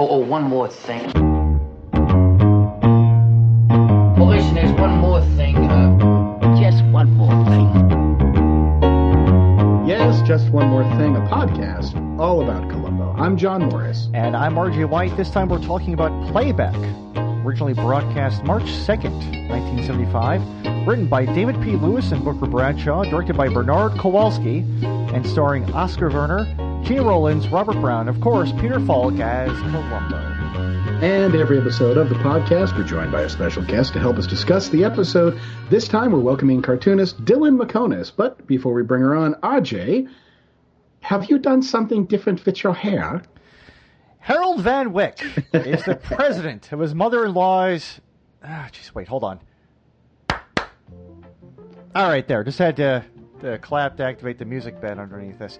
Oh, oh, one more thing. Well, listen, there's one more thing. Uh, just one more thing. Yes, just one more thing, a podcast all about Columbo. I'm John Morris. And I'm RJ White. This time we're talking about Playback, originally broadcast March 2nd, 1975, written by David P. Lewis and Booker Bradshaw, directed by Bernard Kowalski, and starring Oskar Werner, Gena Rowlands, Robert Brown, of course, Peter Falk as Columbo. And every episode of the podcast, we're joined by a special guest to help us discuss the episode. This time, we're welcoming cartoonist Dylan Meconis. But before we bring her on, RJ, have you done something different with your hair? Harold Van Wyck is the president of his mother-in-law's. Ah, jeez, wait, hold on. All right, there. Just had to, to clap to activate the music bed underneath this.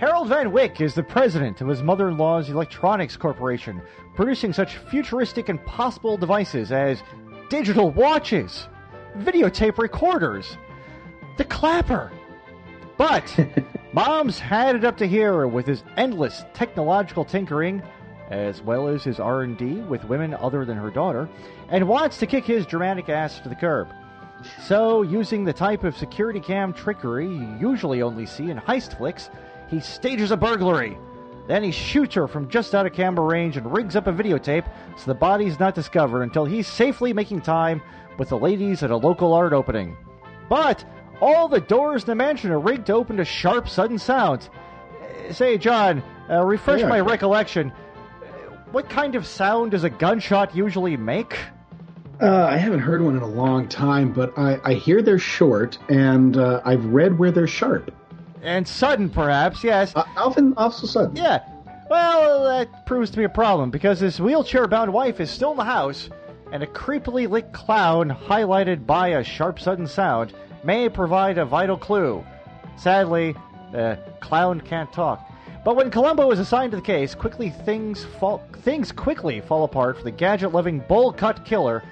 Harold Van Wyck is the president of his mother-in-law's Electronics Corporation, producing such futuristic and possible devices as digital watches, videotape recorders, the clapper. But Mom's had it up to here with his endless technological tinkering, as well as his R&D with women other than her daughter, and wants to kick his dramatic ass to the curb. So, using the type of security cam trickery you usually only see in heist flicks, he stages a burglary. Then he shoots her from just out of camera range and rigs up a videotape so the body's not discovered until he's safely making time with the ladies at a local art opening. But all the doors in the mansion are rigged to open to sharp, sudden sounds. Uh, Say, John, uh, refresh Yeah. my recollection. What kind of sound does a gunshot usually make? Uh, I haven't heard one in a long time, but I, I hear they're short, and uh, I've read where they're sharp. And sudden, perhaps, yes. Uh, often, also sudden. Yeah. Well, that proves to be a problem because his wheelchair bound wife is still in the house, and a creepily lit clown highlighted by a sharp, sudden sound may provide a vital clue. Sadly, the clown can't talk. But when Columbo is assigned to the case, quickly things fall things quickly fall apart for the gadget-loving bowl cut killer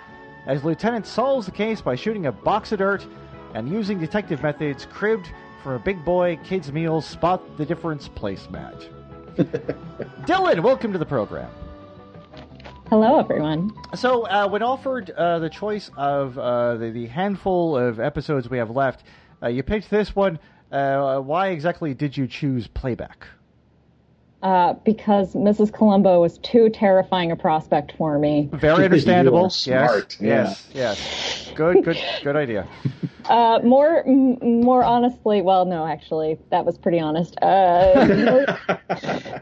as Lieutenant solves the case by shooting a box of dirt and using detective methods cribbed from a big boy kids meals spot the difference placemat. Dylan, welcome to the program. Hello, everyone. So, uh, when offered uh, the choice of uh, the, the handful of episodes we have left, uh, you picked this one. Uh, why exactly did you choose playback? Uh, because Mrs. Columbo was too terrifying a prospect for me. Very understandable. are smart, Yes, yes, yes. Good, good, good idea. Uh, more, m- more honestly, well, no, actually, that was pretty honest. Uh,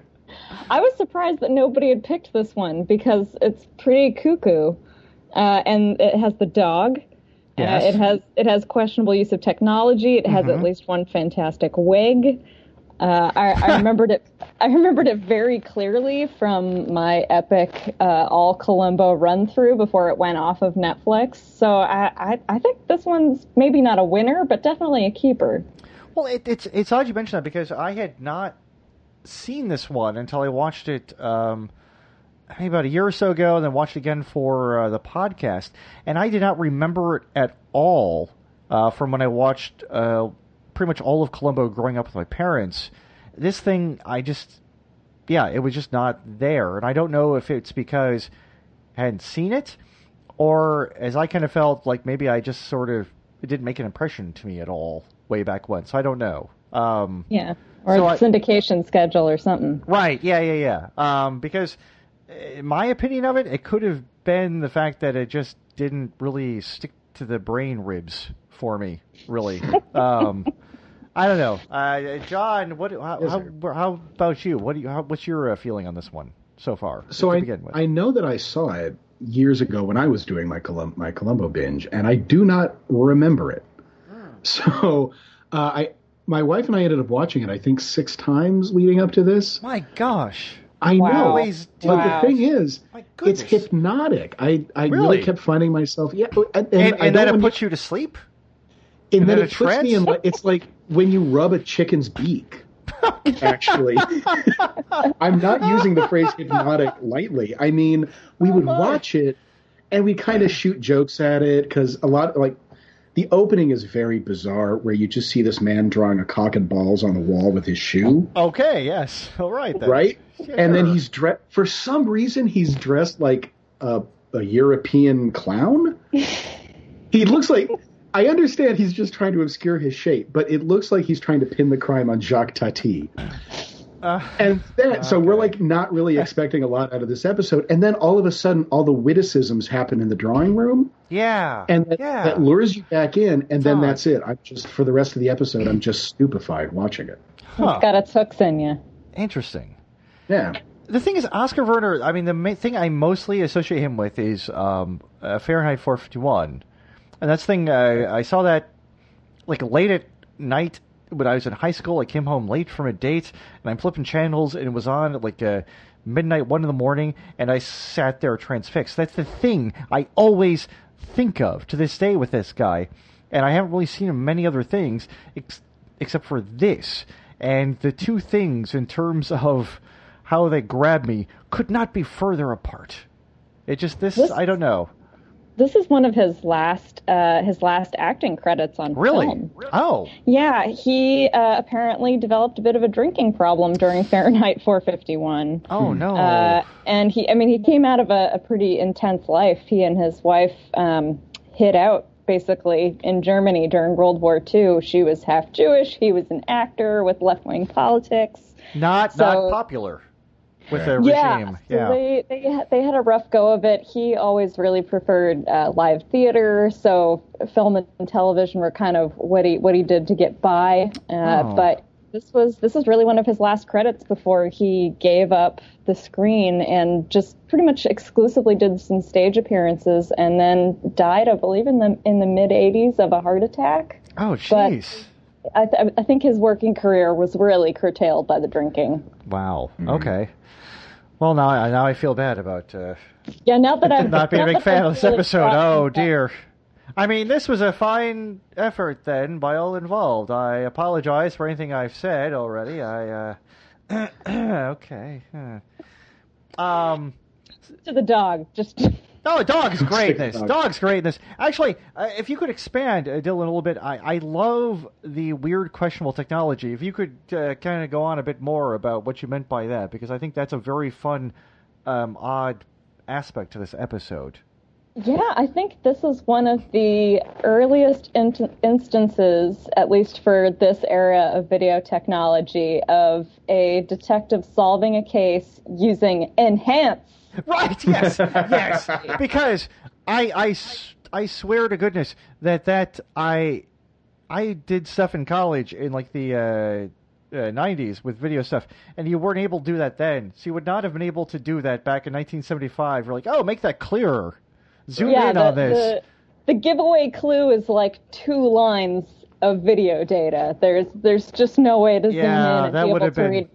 I was surprised that nobody had picked this one because it's pretty cuckoo, uh, and it has the dog. Yes. Uh, it has it has questionable use of technology. It has Mm-hmm. at least one fantastic wig. Uh, I, I remembered it. I remembered it very clearly from my epic uh, all Columbo run through before it went off of Netflix. So I, I, I think this one's maybe not a winner, but definitely a keeper. Well, it, it's it's odd you mention that because I had not seen this one until I watched it um, maybe about a year or so ago, and then watched it again for uh, the podcast, and I did not remember it at all uh, from when I watched uh, pretty much all of Columbo growing up with my parents. This thing, I just, yeah, it was just not there, and I don't know if it's because I hadn't seen it, or as I kind of felt like maybe I just sort of it didn't make an impression to me at all way back when. So I don't know. Um, Yeah, or So I- syndication schedule or something. Right. Yeah. Yeah. Yeah. Um, because, in my opinion of it, it could have been the fact that it just didn't really stick to the brain ribs for me. Really. um, I don't know. Uh, John, what? How, Yes, how, how about you? What do you? How, what's your uh, feeling on this one so far? So I, begin with? I know that I saw it years ago when I was doing my Colum- my Columbo binge, and I do not remember it. So uh, I my wife and I ended up watching it I think six times leading up to this. my gosh. I Wow. know, Always but Wow. the thing is, it's hypnotic. I I Really? really, kept finding myself yeah, and, and, And, and then it puts you to sleep. And and then then it puts me in like it's like when you rub a chicken's beak. Actually, I'm not using the phrase hypnotic lightly. I mean, we would watch it and we kind of shoot jokes at it because a lot like the opening is very bizarre, where you just see this man drawing a cock and balls on the wall with his shoe. Okay. Yes. All right. Then. Right? and then he's dressed for some reason he's dressed like a, a European clown. he looks like I understand he's just trying to obscure his shape, but it looks like he's trying to pin the crime on Jacques Tati. Uh, And that, so we're like not really expecting a lot out of this episode, and then all of a sudden, all the witticisms happen in the drawing room, yeah, and that, yeah. that lures you back in, and then Todd. that's it. I'm just for the rest of the episode, I'm just stupefied watching it. Huh. It's got its hooks in you. Interesting. Yeah, The thing is, Oskar Werner. I mean, the main thing I mostly associate him with is um, uh, Fahrenheit 451, and that's the thing. Uh, I saw that like late at night when I was in high school. I came home late from a date, and I'm flipping channels, and it was on at like uh, midnight, one in the morning, and I sat there transfixed. That's the thing I always think of to this day with this guy, and I haven't really seen him many other things ex- except for this. And the two things, in terms of how they grab me, could not be further apart. It just this, This- I don't know. This is one of his last uh, his last acting credits on Really? film. Oh, Yeah, he uh, apparently developed a bit of a drinking problem during Fahrenheit 451. oh no. Uh, and he, I mean, he came out of a, a pretty intense life. He and his wife um, hid out basically in Germany during World War II. She was half Jewish. He was an actor with left wing politics. not so- not popular with the Yeah, regime. so yeah. they they had, they had a rough go of it. He always really preferred uh, live theater, so film and television were kind of what he what he did to get by. Uh, Oh. But this was this was really one of his last credits before he gave up the screen and just pretty much exclusively did some stage appearances, and then died, I believe, in the in the mid '80s of a heart attack. oh but- jeez. I, th- I think his working career was really curtailed by the drinking. Wow. Okay. Well, now I now I feel bad about uh, Yeah, now that I'm not being a big fan of this really episode. Oh dear. I mean, this was a fine effort then by all involved. I apologize for anything I've said already. I uh okay. Um to the dog. Just Oh, dog's great in this. dog. Dog's great in this. Actually, uh, if you could expand, uh, Dylan, a little bit, I, I love the weird, questionable technology. If you could uh, kind of go on a bit more about what you meant by that, because I think that's a very fun, um, odd aspect to this episode. yeah, I think this is one of the earliest in- instances, at least for this era of video technology, of a detective solving a case using enhance. Right? Yes, yes. Because I, I, I swear to goodness that that I, I did stuff in college in like the uh, uh, 90s with video stuff, and you weren't able to do that then. So you would not have been able to do that back in 1975. You're like, oh, make that clearer. Zoom yeah, in the, on this. the the giveaway clue is like two lines of video data. There's there's just no way to zoom in and that be able to been- read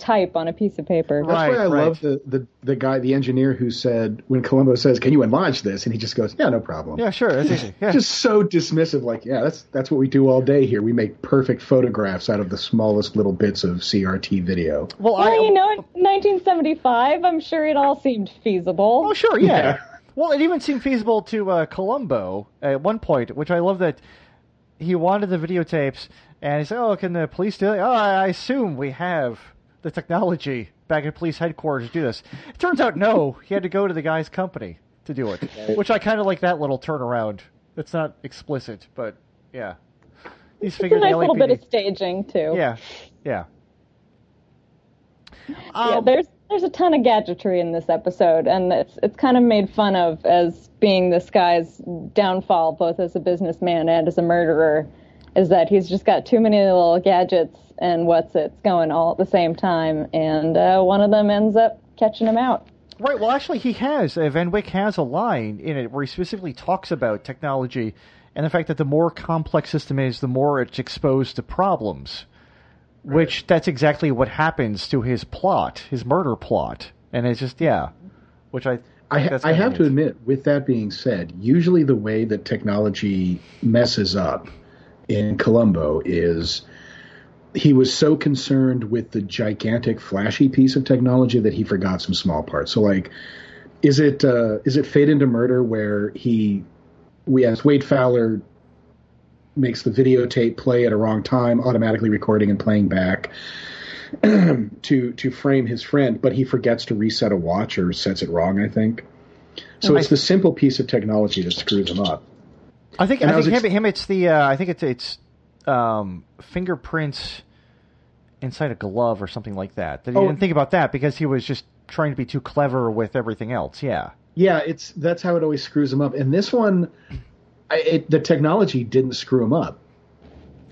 type on a piece of paper. That's Right, why I right. love the, the the guy, the engineer who said when Columbo says, "Can you enlarge this?" and he just goes, "Yeah, no problem." Yeah, sure. That's easy. Yeah. Just so dismissive, like, yeah, that's that's what we do all day here. We make perfect photographs out of the smallest little bits of CRT video. well, I, you know, in 1975, I'm sure it all seemed feasible. Oh, sure, yeah. Yeah. Well, it even seemed feasible to uh, Columbo at one point, which I love that he wanted the videotapes, and he said, "Oh, can the police do it?" Oh, I assume we have the technology back at police headquarters to do this. It turns out, no, he had to go to the guy's company to do it, which I kind of like that little turnaround. It's not explicit, but yeah, It's a nice the little bit of staging too. Yeah, yeah. Yeah, Um, there's there's a ton of gadgetry in this episode, and it's it's kind of made fun of as being this guy's downfall, both as a businessman and as a murderer, is that he's just got too many little gadgets and what's it's going all at the same time, and uh, one of them ends up catching him out. Right. Well, actually, he has. Uh, Van Wyck has a line in it where he specifically talks about technology and the fact that the more complex system is, the more it's exposed to problems. Which that's exactly what happens to his plot, his murder plot, and it's just yeah. Which I I, that's I have to admit, with that being said, usually the way that technology messes up in Columbo is he was so concerned with the gigantic, flashy piece of technology that he forgot some small parts. So, like, is it uh, is it Fade into Murder where he, we as Ward Fowler makes the videotape play at a wrong time, automatically recording and playing back. to to frame his friend, but he forgets to reset a watch or sets it wrong. I think. So it's the simple piece of technology that screws him up. I think And I I think ex- him, him it's the uh, I think it's it's um, fingerprints inside a glove or something like that. That he Oh. didn't think about that because he was just trying to be too clever with everything else. Yeah. Yeah, it's that's how it always screws him up. And this one, I, it, the technology didn't screw him up.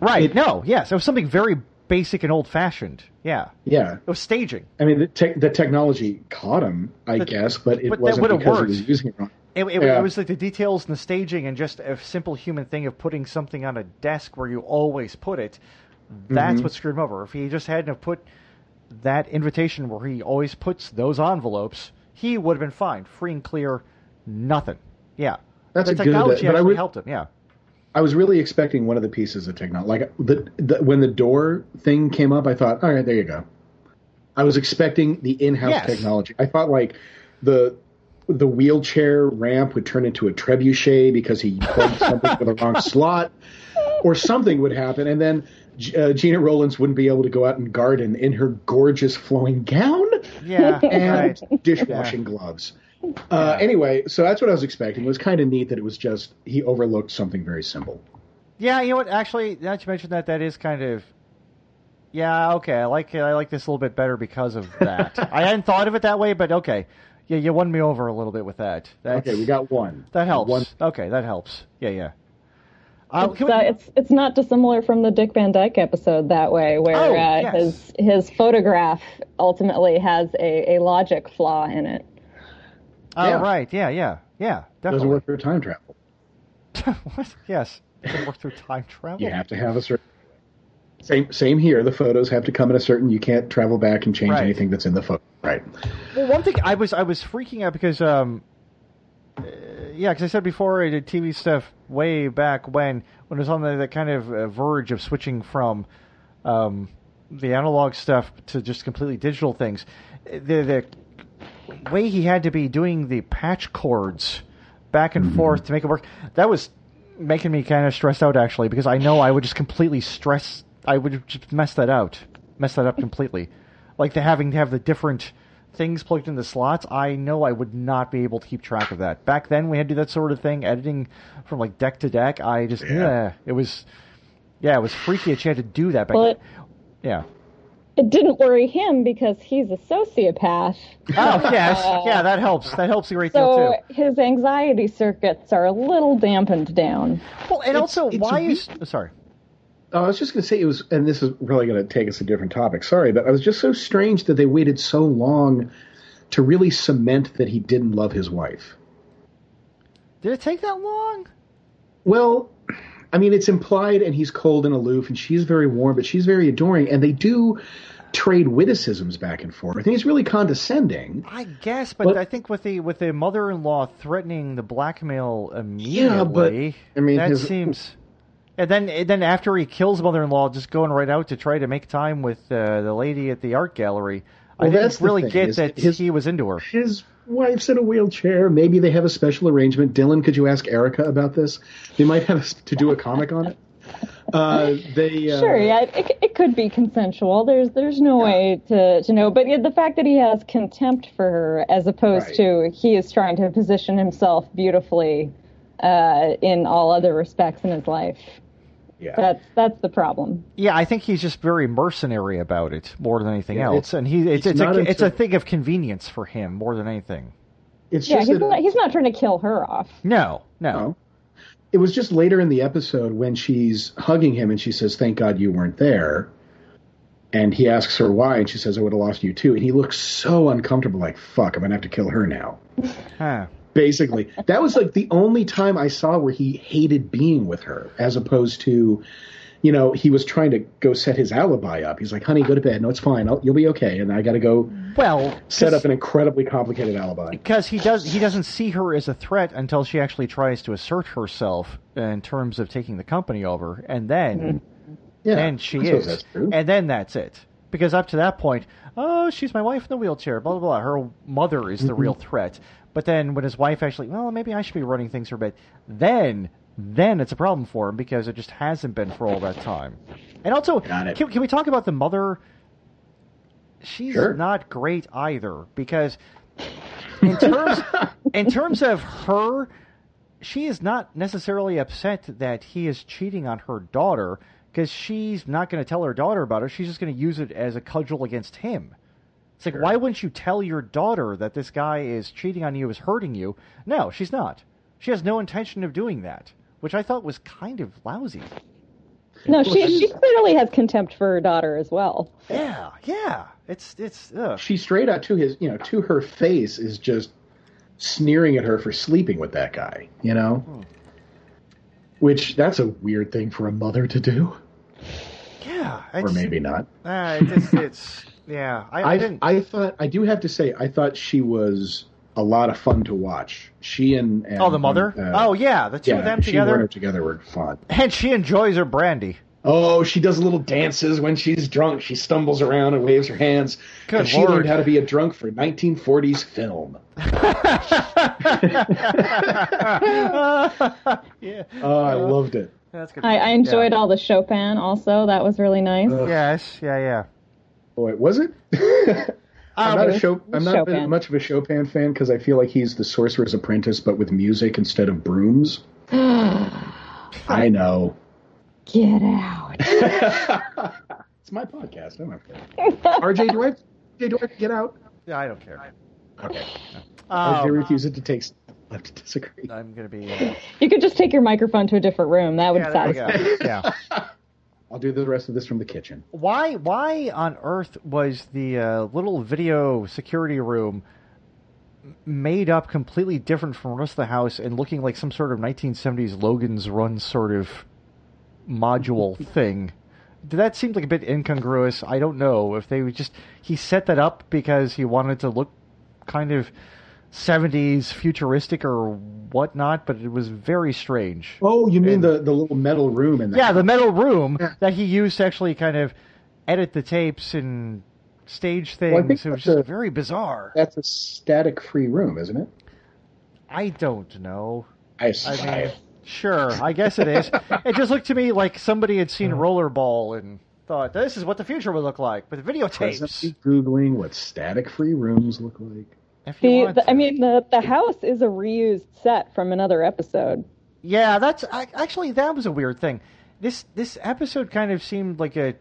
Right. It- no. Yes. It was something very basic and old fashioned. Yeah. Yeah, It was staging. I mean the, te- the technology caught him, I But- guess, but it but wasn't because worked. he was using it wrong. It, it, Yeah. it was like the details and the staging and just a simple human thing of putting something on a desk where you always put it. That's Mm-hmm. what screwed him over. If he just hadn't have put that invitation where he always puts those envelopes, he would have been fine, free and clear, nothing. Yeah, That's the a good- technology I actually would- helped him. Yeah, I was really expecting one of the pieces of technology, like the, the when the door thing came up. I thought, all right, there you go. I was expecting the in-house Yes. technology. I thought like the the wheelchair ramp would turn into a trebuchet because he plugged something with the wrong slot, or something would happen, and then uh, Gena Rowlands wouldn't be able to go out and garden in her gorgeous flowing gown yeah, and right. dishwashing gloves. Uh, Anyway, so that's what I was expecting. It was kind of neat that it was just he overlooked something very simple. Yeah, you know what? Actually, now that you mentioned that, that is kind of. Yeah, okay. I like I like this a little bit better because of that. I hadn't thought of it that way, but okay. Yeah, you won me over a little bit with that. That's, Okay, we got one. That helps. One. Okay, that helps. Yeah, yeah. Uh, It's, can we- uh, it's it's not dissimilar from the Dick Van Dyke episode that way, where Oh, uh, yes. his his photograph ultimately has a, a logic flaw in it. oh, yeah. right. Yeah, yeah, yeah. Definitely. Doesn't Definitely. work for time travel. what? Yes. Doesn't work through time travel. You have to have a certain. Same same here. The photos have to come in a certain. You can't travel back and change Right. anything that's in the photo. Right. Well, one thing I was I was freaking out because um, uh, yeah, because I said before I did TV stuff way back when when it was on the, the kind of uh, verge of switching from um, the analog stuff to just completely digital things. The the way he had to be doing the patch cords back and forth to make it work that was making me kind of stressed out actually because I know I would just completely stress I would just mess that out mess that up completely like the having to have the different things plugged in the slots I know I would not be able to keep track of that back then we had to do that sort of thing editing from like deck to deck I just Yeah. yeah it was yeah it was freaky that you had to do that back Well, then. it- yeah It didn't worry him because he's a sociopath. oh yes yeah that helps that helps a great deal So too his anxiety circuits are a little dampened down. well and It's- also it's why weird. is oh, sorry Oh, I was just going to say it was, and this is really going to take us a different topic. Sorry, but I was just so strange that they waited so long to really cement that he didn't love his wife. Did it take that long? Well, I mean, it's implied, and he's cold and aloof, and she's very warm, but she's very adoring, and they do trade witticisms back and forth. I think it's really condescending. I guess, but But- I think with the with the mother-in-law threatening the blackmail immediately, Yeah, but, I mean, that his- seems. And then and then after he kills mother-in-law, just going right out to try to make time with uh, the lady at the art gallery. Well, I didn't really thing, get that his- he was into her. His wife's in a wheelchair. Maybe they have a special arrangement. Dylan, could you ask Erica about this? They might have to do a comic on it. Uh, they uh, Sure, yeah, it, it could be consensual. There's there's no way to, to know, but yeah, the fact that he has contempt for her, as opposed Right. to he is trying to position himself beautifully uh, in all other respects in his life. Yeah. That's that's the problem. Yeah, I think he's just very mercenary about it more than anything Yeah, else, it's- and he it's it's it's, a, not it's a thing of convenience for him more than anything. It's Yeah, just he's that- not, he's not trying to kill her off. No, no. No. It was just later in the episode when she's hugging him and she says, Thank God you weren't there. And he asks her why, and she says, I would have lost you too. And he looks so uncomfortable, like, fuck, I'm going to have to kill her now. Huh. Basically, that was like the only time I saw where he hated being with her, as opposed to, you know, he was trying to go set his alibi up. He's like, honey, go to bed. No, it's fine. I'll, you'll be okay. And I got to go Well, set up an incredibly complicated alibi. because he does he doesn't see her as a threat until she actually tries to assert herself in terms of taking the company over and then Yeah, then she I is That's true. and then that's it because up to that point oh she's my wife in the wheelchair blah blah blah her mother is the Mm-hmm. real threat but then when his wife actually well maybe I should be running things for a bit then then it's a problem for him because it just hasn't been for all that time. And also Can, can we talk about the mother? She's Sure. not great either because in terms in terms of her she is not necessarily upset that he is cheating on her daughter because she's not going to tell her daughter about it. She's just going to use it as a cudgel against him it's like why wouldn't you tell your daughter that this guy is cheating on you is hurting you? No she's not. She has no intention of doing that which i thought was kind of lousy. No, she she clearly has contempt for her daughter as well. yeah yeah. It's it's ugh. She straight out to his, you know, to her face is just sneering at her for sleeping with that guy. You know, hmm. which that's a weird thing for a mother to do, yeah or maybe not. Uh, it's, it's yeah. I, I I didn't. I thought I do have to say I thought she was a lot of fun to watch. She and, and oh, the mother. uh, oh, yeah, the two yeah, of them she and Werner together, together were fun. and she enjoys her brandy. Oh, she does little dances when she's drunk. She stumbles around and waves her hands. Good she learned how to be a drunk for 1940s film. yeah, Oh, I loved it. That's good. I, I enjoyed Yeah. all the Chopin also. That was really nice. Ugh. Yes, yeah, yeah. Boy, was it? I'm not a show. I'm not Chopin. much of a Chopin fan because I feel like he's the Sorcerer's Apprentice, but with music instead of brooms. I know. Get out. It's my podcast. I don't care. RJ, do I? RJ, do I get out? Yeah, I don't care. Okay. Um, RJ refuses to take. I have to disagree. I'm gonna be. Uh, You could just take your microphone to a different room. That would yeah, there you satisfy. go. Yeah. I'll do the rest of this from the kitchen. Why? Why on earth was the uh, little video security room made up completely different from the rest of the house and looking like some sort of 1970s Logan's Run sort of module thing? Did that seemed like a bit incongruous. I don't know if they would just he set that up because he wanted to look kind of 70s futuristic or whatnot, but it was very strange. Oh, you mean And- the the little metal room in the Yeah, the metal room Yeah. that he used to actually kind of edit the tapes and stage things. Well, it was just a- very bizarre. That's a static free room, isn't it? I don't know. I, I mean, sure, I guess it is. it just looked to me like somebody had seen uh-huh. Rollerball and thought this is what the future would look like with the videotapes. googling what static free rooms look like. If you The, the, I mean, the the house is a reused set from another episode. Yeah, that's I, actually that was a weird thing. This this episode kind of seemed like a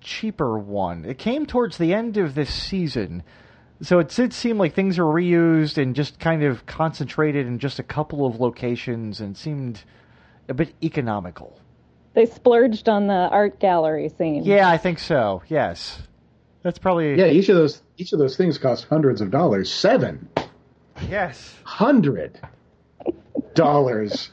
cheaper one. It came towards the end of this season, so it did seem like things were reused and just kind of concentrated in just a couple of locations and seemed a bit economical. They splurged on the art gallery scene. Yeah, I think so. Yes, that's probably Yeah, each of those each of those things cost hundreds of dollars. Seven yes. hundred dollars.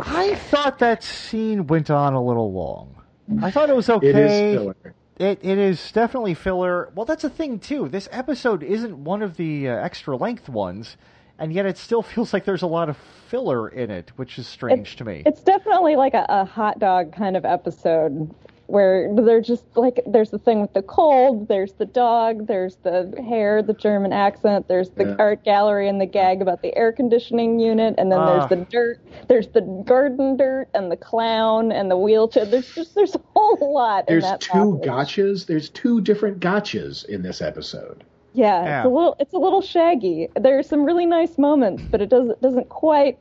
I thought that scene went on a little long. I thought it was okay. It is filler. It it is definitely filler. Well, that's a thing too. This episode isn't one of the uh, extra length ones, and yet it still feels like there's a lot of filler in it, which is strange to me. It's definitely like a, a hot dog kind of episode where they're just like there's the thing with the cold, there's the dog, there's the hair, the German accent, there's the Yeah. art gallery and the gag about the air conditioning unit, and then Ah. there's the dirt, there's the garden dirt and the clown and the wheelchair. There's just there's a whole lot There's in that two package. gotchas. There's two different gotchas in this episode. Yeah, Yeah. it's a little it's a little shaggy. There are some really nice moments, but it doesn't doesn't quite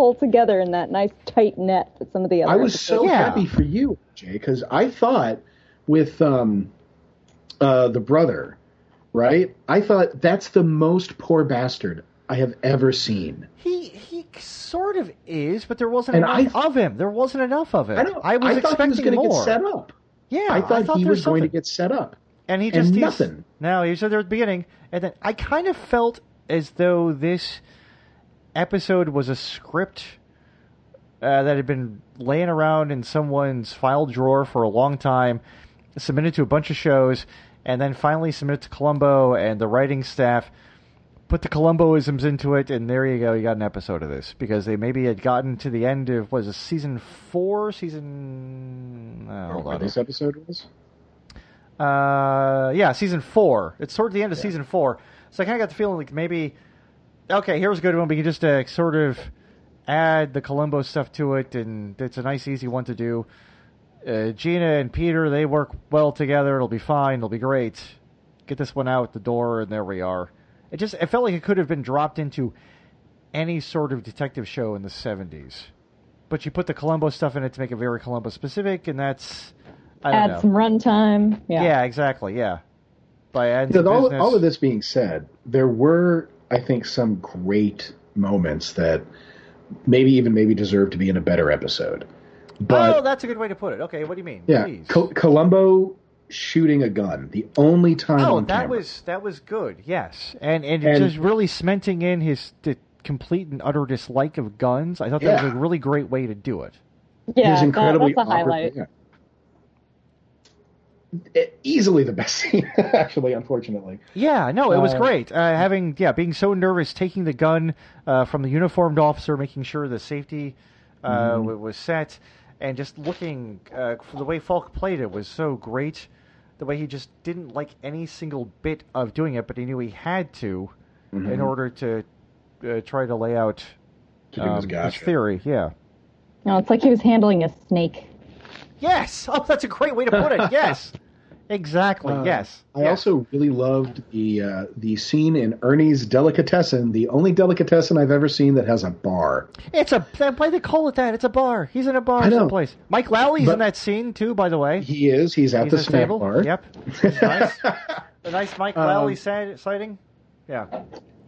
pull together in that nice tight net that some of the other I was episodes so Yeah. happy for you, Jay, because I thought with um, uh, the brother, right? I thought that's the most poor bastard I have ever seen. he he sort of is, but there wasn't And enough I- of him. There wasn't enough of it. I don't. I was thought he was expecting going to more. get set up. Yeah, I thought, he there was going to get set up. And he just he's- nothing. No, he was there at the beginning, and then I kind of felt as though this episode was a script uh, that had been laying around in someone's file drawer for a long time, submitted to a bunch of shows, and then finally submitted to Columbo and the writing staff. Put the Columboisms into it, and there you go. You got an episode of this because they maybe had gotten to the end of was it season four, season. Uh, hold on. this episode was. Uh, yeah, season four. It's toward the end of season four, so I kind of got the feeling like maybe, okay, here's a good one. We can just uh, sort of add the Columbo stuff to it, and it's a nice, easy one to do. uh, Gena and Peter, they work well together. It'll be fine. It'll be great. Get this one out the door, and there we are. It just it felt like it could have been dropped into any sort of detective show in the '70s, but you put the Columbo stuff in it to make it very Columbo specific, and that's I don't Add know. some runtime. Yeah. yeah. exactly. Yeah, by adding You know, some all, business. all of this being said, there were, I think, some great moments that maybe even maybe deserve to be in a better episode. But oh, that's a good way to put it. Okay, what do you mean? yeah, Please. Col- Columbo shooting a gun, the only time Oh, on that camera. was that was good. Yes, and and, And- just really cementing in his the complete and utter dislike of guns. I thought that Yeah. was a really great way to do it. Yeah, His that- incredibly that's a highlight. yeah. It- easily the best scene, actually. Unfortunately, Yeah, no, it was Uh, great. Uh, having yeah, being so nervous, taking the gun uh, from the uniformed officer, making sure the safety uh, Mm-hmm. was set, and just looking uh, for the way Falk played it was so great. The way he just didn't like any single bit of doing it, but he knew he had to Mm-hmm. in order to uh, try to lay out to do his um, gotcha. his theory. Yeah. No, it's like he was handling a snake. Yes. Oh, that's a great way to put it. Yes. Exactly. Uh, yes. I yes. also really loved the uh, the scene in Ernie's Delicatessen, the only delicatessen I've ever seen that has a bar. It's a why they call it that? It's a bar. He's in a bar I know. someplace. Mike Lally's But- in that scene too, by the way. He is. He's at He's the snack stable. bar. Yep. Nice. a nice Mike Um, sighting. Yeah.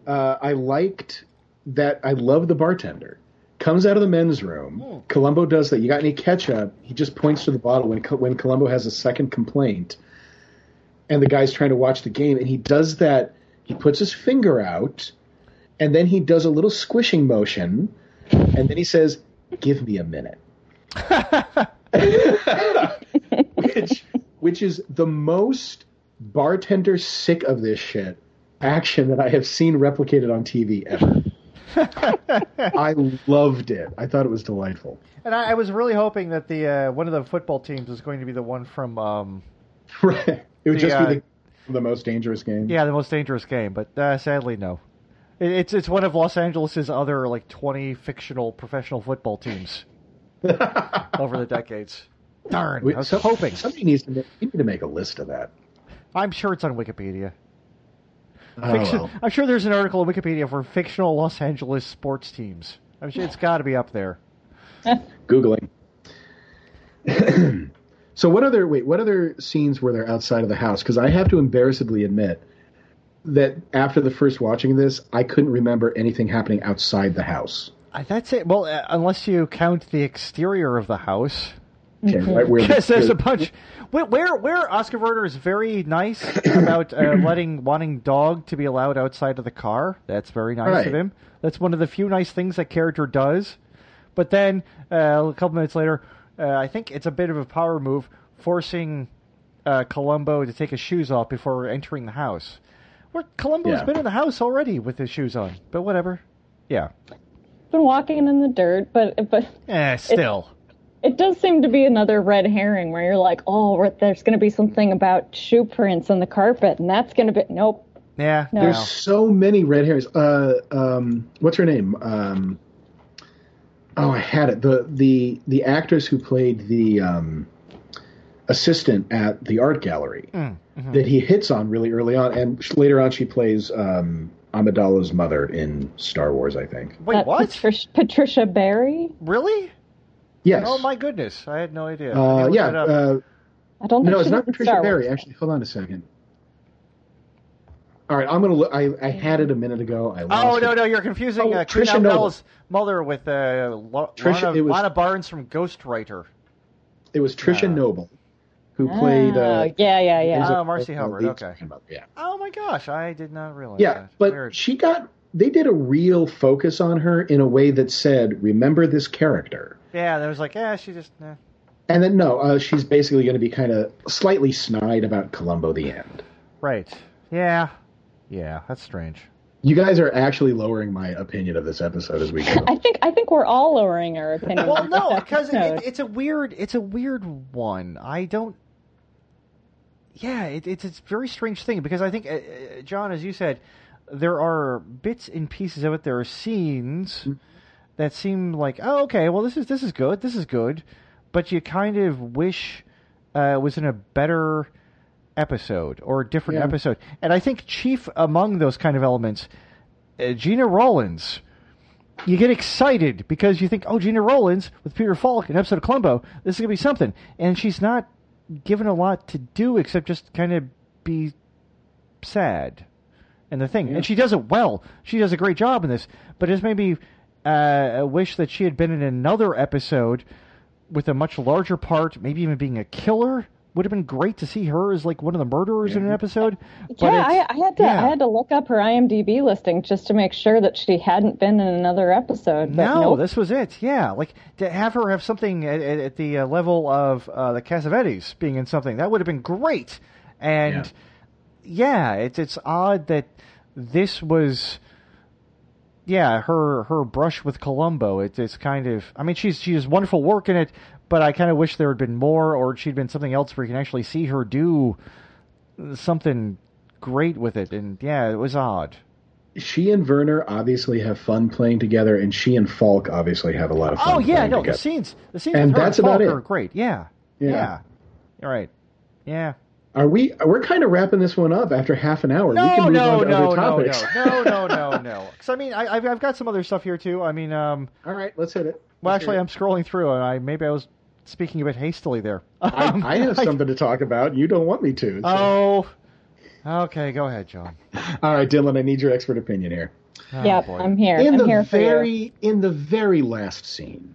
Uh, I liked that. I love the bartender. Comes out of the men's room. Hmm. Columbo does that. You got any ketchup? He just points to the bottle when when Columbo has a second complaint, and the guy's trying to watch the game, and he does that. He puts his finger out, and then he does a little squishing motion, and then he says, "Give me a minute." which which is the most bartender sick of this shit action that I have seen replicated on TV ever. I loved it. I thought it was delightful. And I, I was really hoping that the uh, one of the football teams was going to be the one from um, Right. It would The, just uh, be the, the most dangerous game. yeah, the most dangerous game, but uh, sadly no. It, it's it's one of Los Angeles's other like twenty fictional professional football teams over the decades. Darn, We- I was some- hoping. somebody needs to make, need to make a list of that. I'm sure it's on Wikipedia. Oh, Fiction- well. I'm sure there's an article on Wikipedia for fictional Los Angeles sports teams. I'm sure it's got to be up there. Googling. so what other wait? What other scenes were there outside of the house? Because I have to embarrassedly admit that after the first watching of this, I couldn't remember anything happening outside the house. That's it. Well, uh, unless you count the exterior of the house, Okay, right where because there's a bunch. Where where, where Oskar Werner is very nice about uh, letting wanting dog to be allowed outside of the car. That's very nice Right. of him. That's one of the few nice things that character does. But then uh, a couple minutes later, uh, I think it's a bit of a power move, forcing uh, Columbo to take his shoes off before entering the house. Where Columbo's Yeah. been in the house already with his shoes on, but whatever. Yeah. Been walking in the dirt, but but Eh, still. It does seem to be another red herring where you're like, oh, there's going to be something about shoe prints on the carpet, and that's going to be nope. yeah. No. There's so many red hairs. Uh, um, what's her name? Um, oh, I had it. The the the actress who played the um, assistant at the art gallery Mm, mhm. that he hits on really early on, and later on she plays um, Amidala's mother in Star Wars. I think. Wait, That what? Patricia, Patricia Barry? Really? Yes. Oh my goodness! I had no idea. Uh, yeah. look it up. Uh, I don't think no, she it's not was in Patricia Star Barry. Actually, hold on a second. All right, I'm gonna look. I, I had it a minute ago. I lost oh no, it. no, you're confusing Oh, uh, Trisha Noble. Mother with uh, Lo- Trisha- Lana, was- Lana Barnes from Ghostwriter. It was Trisha Yeah. Noble who played. Oh, Uh, yeah, yeah, yeah. Oh, Marcy Olsen, Hubbard, lead okay. second Yeah. Oh my gosh, I did not realize. Yeah, that. but Weird. she got. They did a real focus on her in a way that said, "Remember this character." yeah, there was like, yeah, she just. Eh. And then no, uh, she's basically going to be kind of slightly snide about Columbo the end. Right. Yeah. Yeah, that's strange. You guys are actually lowering my opinion of this episode as we go. I think I think we're all lowering our opinion. Well, no, because it, it's a weird, it's a weird one. I don't. Yeah, it, it's it's a very strange thing because I think, uh, uh, John, as you said, there are bits and pieces of it. There are scenes that seem like, oh, okay, well, this is this is good, this is good, but you kind of wish uh, it was in a better episode or a different Yeah. episode. And I think chief among those kind of elements, uh, Gena Rowlands. You get excited because you think, oh, Gena Rowlands with Peter Falk, in episode of Columbo, this is gonna be something, and she's not given a lot to do except just kind of be sad and the thing. And she does it well. She does a great job in this. But it's maybe uh, a wish that she had been in another episode with a much larger part, maybe even being a killer. Would have been great to see her as like one of the murderers in an episode. But yeah, I, I had to yeah. I had to look up her IMDb listing just to make sure that she hadn't been in another episode. But No, nope. this was it. Yeah, like to have her have something at, at, at the uh, level of uh, the Cassavetes being in something that would have been great. And yeah. It's it's odd that this was, yeah, her her brush with Columbo. It's it's kind of. I mean, she's she does wonderful work in it, but I kind of wish there had been more, or she'd been something else where you can actually see her do something great with it. And yeah, it was odd. She and Werner obviously have fun playing together, and she and Falk obviously have a lot of fun. Oh yeah, no, together. the scenes, the scenes And that's and about Falk it. are great. Yeah, Yeah. yeah, You're. Yeah. Are we? We're kind of wrapping this one up after half an hour. we No, can move no, on to no, other no, topics. no, no, no, no, no. Because I mean, I, I've I've got some other stuff here too. I mean, um, All right, let's hit it. well, Let's actually, hear I'm scrolling through, and I maybe I was speaking a bit hastily there. Um, I, I have something to talk about. You don't want me to. so- Oh, okay. Go ahead, John. All right, Dylan. I need your expert opinion here. Oh, yep, boy. I'm here. in I'm the here for you. very in the very last scene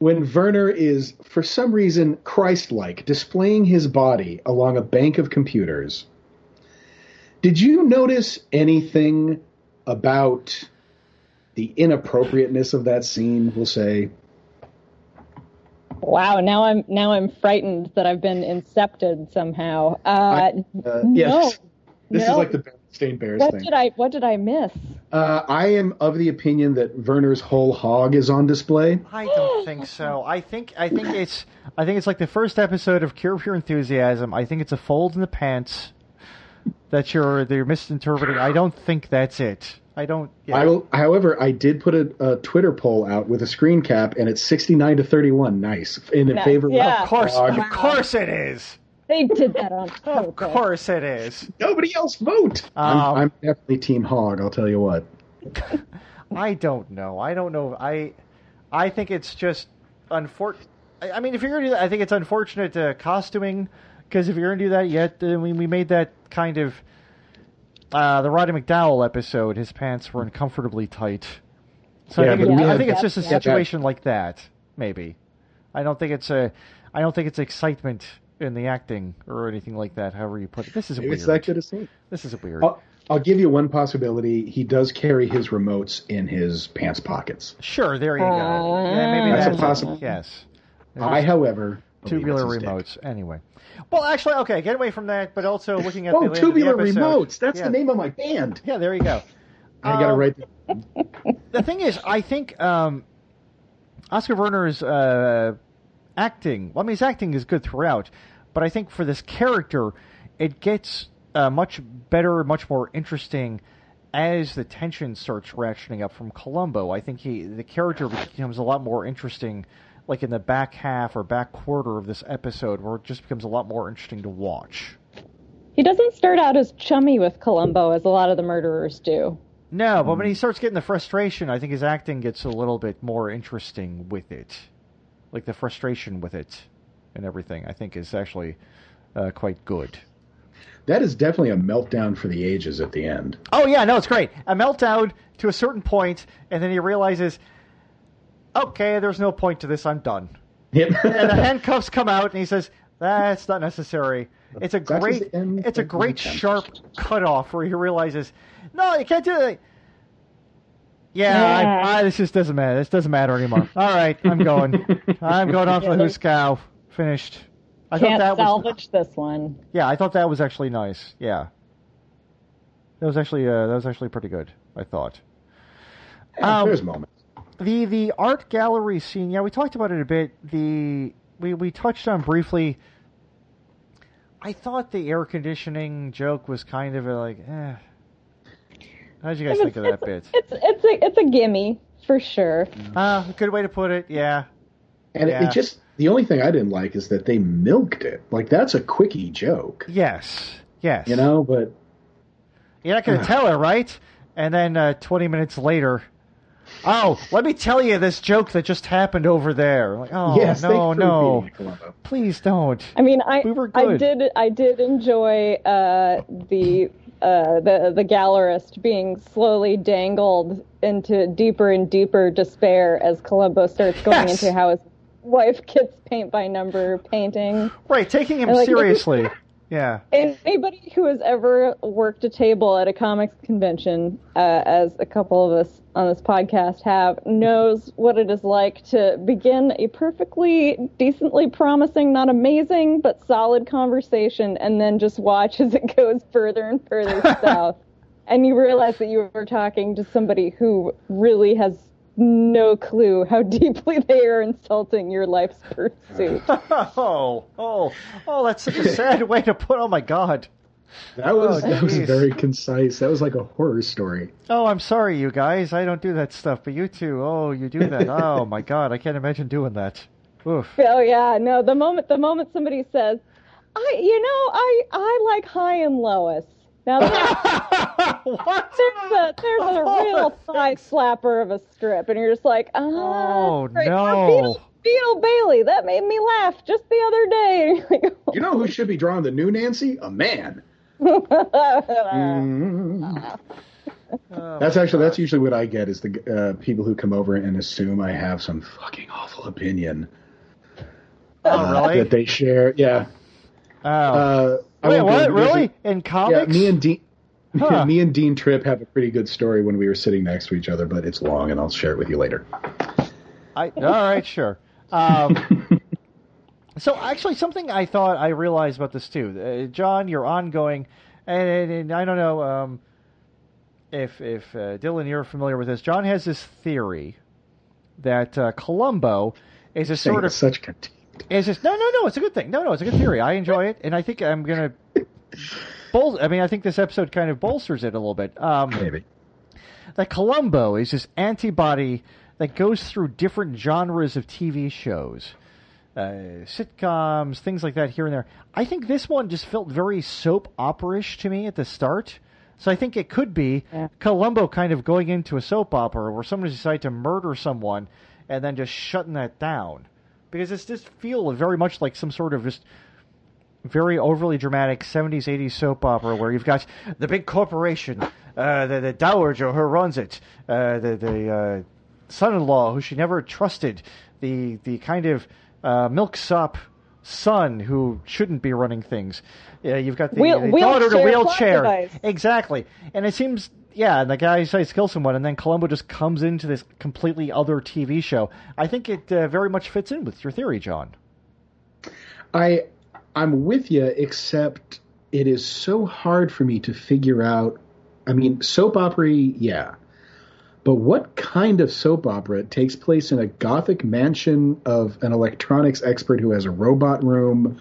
when Werner is for some reason Christ-like displaying his body along a bank of computers. Did you notice anything about the inappropriateness of that scene, we'll say? Wow, now I'm now I'm frightened that I've been incepted somehow. Uh, Uh, no, yes. This no. is like the Berenstain Bears what thing. did I what did I miss? Uh, I am of the opinion that Werner's whole hog is on display. I don't think so. I think I think it's I think it's like the first episode of Curb Your Enthusiasm. I think it's a fold in the pants that you're they're misinterpreting. I don't think that's it. I don't. Yeah. I will, however, I did put a, a Twitter poll out with a screen cap, and it's 69 to 31. Nice. In Nice, favor yeah. of course, Dog. of course it is. They did that on purpose. Of course it is. Nobody else vote. Um, I'm, I'm definitely Team Hog, I'll tell you what. I don't know. I don't know. I I think it's just unfortunate. I I mean, if you're gonna do that, I think it's unfortunate uh, costuming because if you're gonna do that, yet uh, we we made that kind of uh, the Roddy McDowall episode. His pants were uncomfortably tight. So Yeah, I think, it- we I had- think it's just a Yeah. situation like that. Maybe. I don't think it's a. I don't think it's excitement in the acting or anything like that. However you put it. This is weird. it's that good a scene. This is weird. I'll, I'll give you one possibility. He does carry his remotes in his pants pockets. Sure, there you go. Uh, yeah, maybe That's a that's possible- Yes. I, however, tubular it's his dick. remotes. Anyway, well, actually, okay, get away from that. But also looking at Oh, the tubular the episode, remotes. That's yeah, the name of my band. Yeah, there you go. I got to Um, write The thing is, I think um, Oskar Werner's uh, acting. Well, I mean, his acting is good throughout, but I think for this character, it gets uh, much better, much more interesting as the tension starts ratcheting up from Columbo. I think he, the character becomes a lot more interesting, like in the back half or back quarter of this episode, where it just becomes a lot more interesting to watch. He doesn't start out as chummy with Columbo as a lot of the murderers do. No, but when he starts getting the frustration, I think his acting gets a little bit more interesting with it. Like the frustration with it and everything, I think is actually uh, quite good. That is definitely a meltdown for the ages at the end. Oh yeah, no, it's great. A meltdown to a certain point, and then he realizes, okay, there's no point to this. I'm done. Yep. And the handcuffs come out, and he says, "That's not necessary." It's a That is great, the end it's a great sharp cutoff where he realizes, no, you can't do it. Yeah, Yeah. I, I, this just doesn't matter. This doesn't matter anymore. All right, I'm going. I'm going off Yeah, the there's- Huskow. Finished. I thought Can't that was salvage this one. yeah. I thought that was actually nice. Yeah, that was actually uh, that was actually pretty good. I thought. Yeah, Um, there's moments. The the art gallery scene, yeah, we talked about it a bit. The we we touched on briefly. I thought the air conditioning joke was kind of a, like, eh. How did you guys think of that bit? It's it's a it's a gimme for sure. Uh, good way to put it. Yeah, And it- Yeah. it just the only thing I didn't like is that they milked it. Like that's a quickie joke, Yes, yes. you know. But You're not going to tell her, right? And then uh, 20 minutes later, oh, let me tell you this joke that just happened over there. Like, oh, yes, no, no. repeating it, Columbo. Please don't. I mean, I We were I did I did enjoy uh, the uh, the the gallerist being slowly dangled into deeper and deeper despair as Columbo starts going Yes. into how his wife gets paint by number painting. Right, taking him And, like, seriously. Yeah. Anybody who has ever worked a table at a comics convention, uh, as a couple of us on this podcast have, knows what it is like to begin a perfectly decently promising, not amazing, but solid conversation, and then just watch as it goes further and further south. And you realize that you were talking to somebody who really has no clue how deeply they are insulting your life's pursuit. Oh, oh, oh, that's such a sad way to put Oh, my God. That was Oh, that was very concise. That was like a horror story. Oh, I'm sorry, you guys. I don't do that stuff, but you two, oh, you do that. Oh, my God. I can't imagine doing that. Oof. Oh yeah, no. The moment the moment somebody says, "I," you know, I I like Hi and Lois. Now there's, what? there's a there's a real thigh slapper of a strip, and you're just like, oh, Oh, great. no. Beetle, Beetle Bailey, that made me laugh just the other day. And you're You know who should be drawing the new Nancy? A man. Mm. Oh, That's actually that's usually what I get is the uh, people who come over and assume I have some fucking awful opinion Oh, uh, really? that they share. Yeah. Oh. Uh, I Wait, what? into- there's a- Really? In Yeah, comics? me and Dean. Huh. Me and Dean Trippe have a pretty good story when we were sitting next to each other, but it's long, and I'll share it with you later. I, all right, sure. Um, so actually, something I thought I realized about this too, uh, John, you're ongoing, and, and, and I don't know um, if if uh, Dylan you're familiar with this. John has this theory that uh, Columbo is a sort of such contempt. is just no no no it's a good thing no no it's a good theory I enjoy it and I think I'm gonna. Bol- I mean, I think this episode kind of bolsters it a little bit. Um, Maybe. that Columbo is this antibody that goes through different genres of TV shows, uh, sitcoms, things like that here and there. I think this one just felt very soap opera-ish to me at the start. So I think it could be Yeah. Columbo kind of going into a soap opera where someone decided to murder someone and then just shutting that down. Because it's just feel very much like some sort of just very overly dramatic 70s 80s soap opera where you've got the big corporation uh, the, the dowager who runs it uh, the, the uh, son-in-law who she never trusted the, the kind of uh, milksop son who shouldn't be running things uh, you've got the, Wheel- the daughter in a wheelchair wheelchair plot device. exactly and it seems yeah, and the guy decides to kill someone, and then Columbo just comes into this completely other TV show. I think it uh, very much fits in with your theory, John. I I'm with you, except it is so hard for me to figure out. I mean, soap opera, yeah, but what kind of soap opera takes place in a gothic mansion of an electronics expert who has a robot room?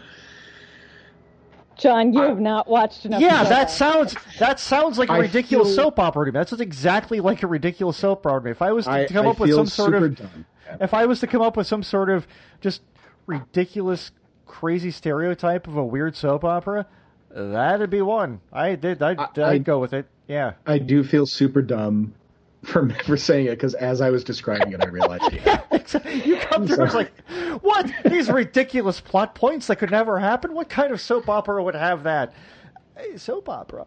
John, you have not watched enough. Yeah, of that sounds that sounds like a I ridiculous feel- soap opera to me. That sounds exactly like a ridiculous soap opera to me. If I was to I, come I up with some sort of dumb. if I was to come up with some sort of just ridiculous, crazy stereotype of a weird soap opera, that'd be one. I did. I'd, I- I'd go with it. Yeah. I do feel super dumb for for saying it because as I was describing it, I realized yeah. you come through it's like, what? These ridiculous plot points that could never happen. What kind of soap opera would have that? Hey, soap opera.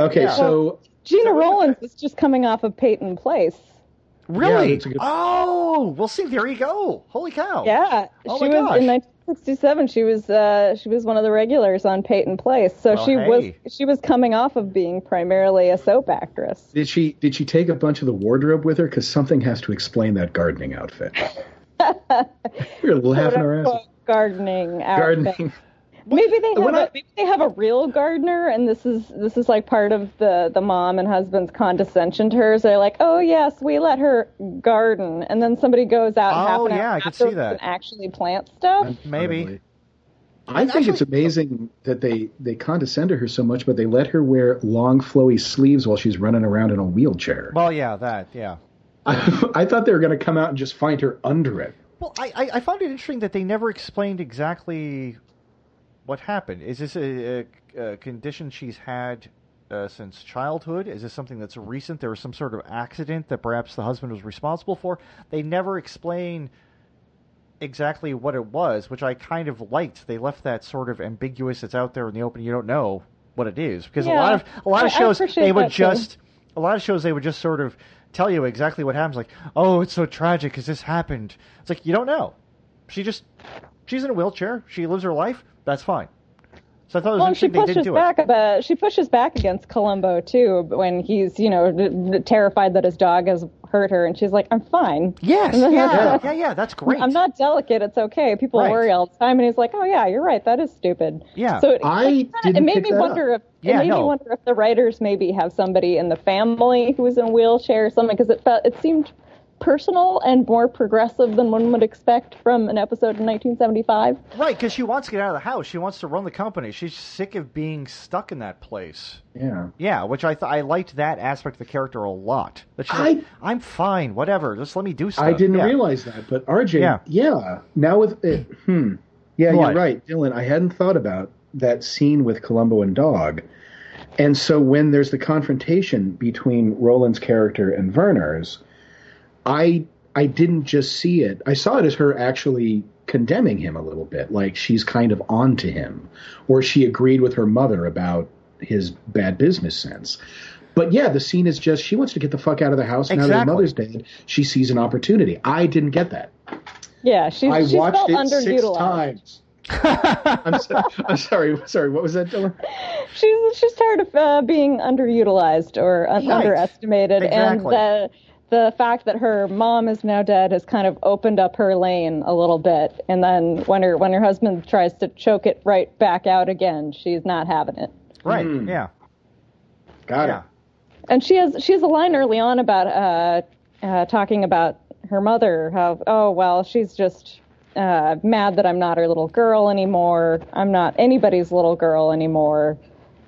Okay, Yeah. so Gena Rowlands is just coming off of Peyton Place. Really? that's a good- Oh, well, see, there you go. Holy cow! Yeah, Oh she my was gosh. in 1967. She was uh, she was one of the regulars on Peyton Place. So Well, she hey. was she was coming off of being primarily a soap actress. did she did she take a bunch of the wardrobe with her? Because something has to explain that gardening outfit. we were laughing our asses. Quote, gardening outfit. Gardening. Maybe they have When a, I- maybe they have a real gardener, and this is this is like part of the the mom and husband's condescension to her. So they're like, oh yes, we let her garden, and then somebody goes out Oh, half an yeah, hour I could see that. and actually plant stuff. Maybe. Probably. I think it's amazing that they they condescend to her so much, but they let her wear long flowy sleeves while she's running around in a wheelchair. Well, yeah, that, yeah. I, I thought they were going to come out and just find her under it. Well, I, I, I found it interesting that they never explained exactly what happened. Is this a, a, a condition she's had uh, since childhood? Is this something that's recent? There was some sort of accident that perhaps the husband was responsible for. They never explain exactly what it was, which I kind of liked. They left that sort of ambiguous. It's out there in the open. You don't know what it is because a lot of a lot of I- shows they would just a lot of shows they would just sort of tell you exactly what happens. Like, oh, it's so tragic because this happened. It's like you don't know. She just she's in a wheelchair. She lives her life. That's fine. So I thought it was Well, and she interesting they pushes didn't do back it. about she pushes back against Columbo too when he's you know d- d- terrified that his dog has hurt her, and she's like, "I'm fine. Yes, yeah, yeah, yeah. That's great. I'm not delicate. It's okay. People Right. worry all the time." And he's like, "Oh yeah, you're right. That is stupid." Yeah. So it, I it, kinda- didn't it made me wonder up. if Yeah, it made no. me wonder if the writers maybe have somebody in the family who was in a wheelchair or something because it felt it seemed personal and more progressive than one would expect from an episode in 1975. Right, because she wants to get out of the house. She wants to run the company. She's sick of being stuck in that place. Yeah. Yeah, which I th- I liked that aspect of the character a lot. That she's I- like, I'm fine, whatever. Just let me do stuff. I didn't Yeah. realize that, but RJ, Yeah. yeah, Now with it, hmm, yeah, What? you're right, Dylan. I hadn't thought about that scene with Columbo and Dog, and so when there's the confrontation between Rowlands' character and Werner's, I I didn't just see it. I saw it as her actually condemning him a little bit, like she's kind of on to him, or she agreed with her mother about his bad business sense. But yeah, the scene is just she wants to get the fuck out of the house. Now that her Exactly. mother's dead, she sees an opportunity. I didn't get that. Yeah, she's I she's watched felt it six underutilized. times. I'm, so, I'm sorry. Sorry. What was that, Dylan? she's she's tired of uh, being underutilized or un- Right. underestimated, Exactly. and the the fact that her mom is now dead has kind of opened up her lane a little bit. And then when her when her husband tries to choke it right back out again, she's not having it. Right, Hmm. yeah. Got Yeah. it. And she has she has a line early on about uh, uh, talking about her mother. How oh well, she's just uh, mad that I'm not her little girl anymore. I'm not anybody's little girl anymore.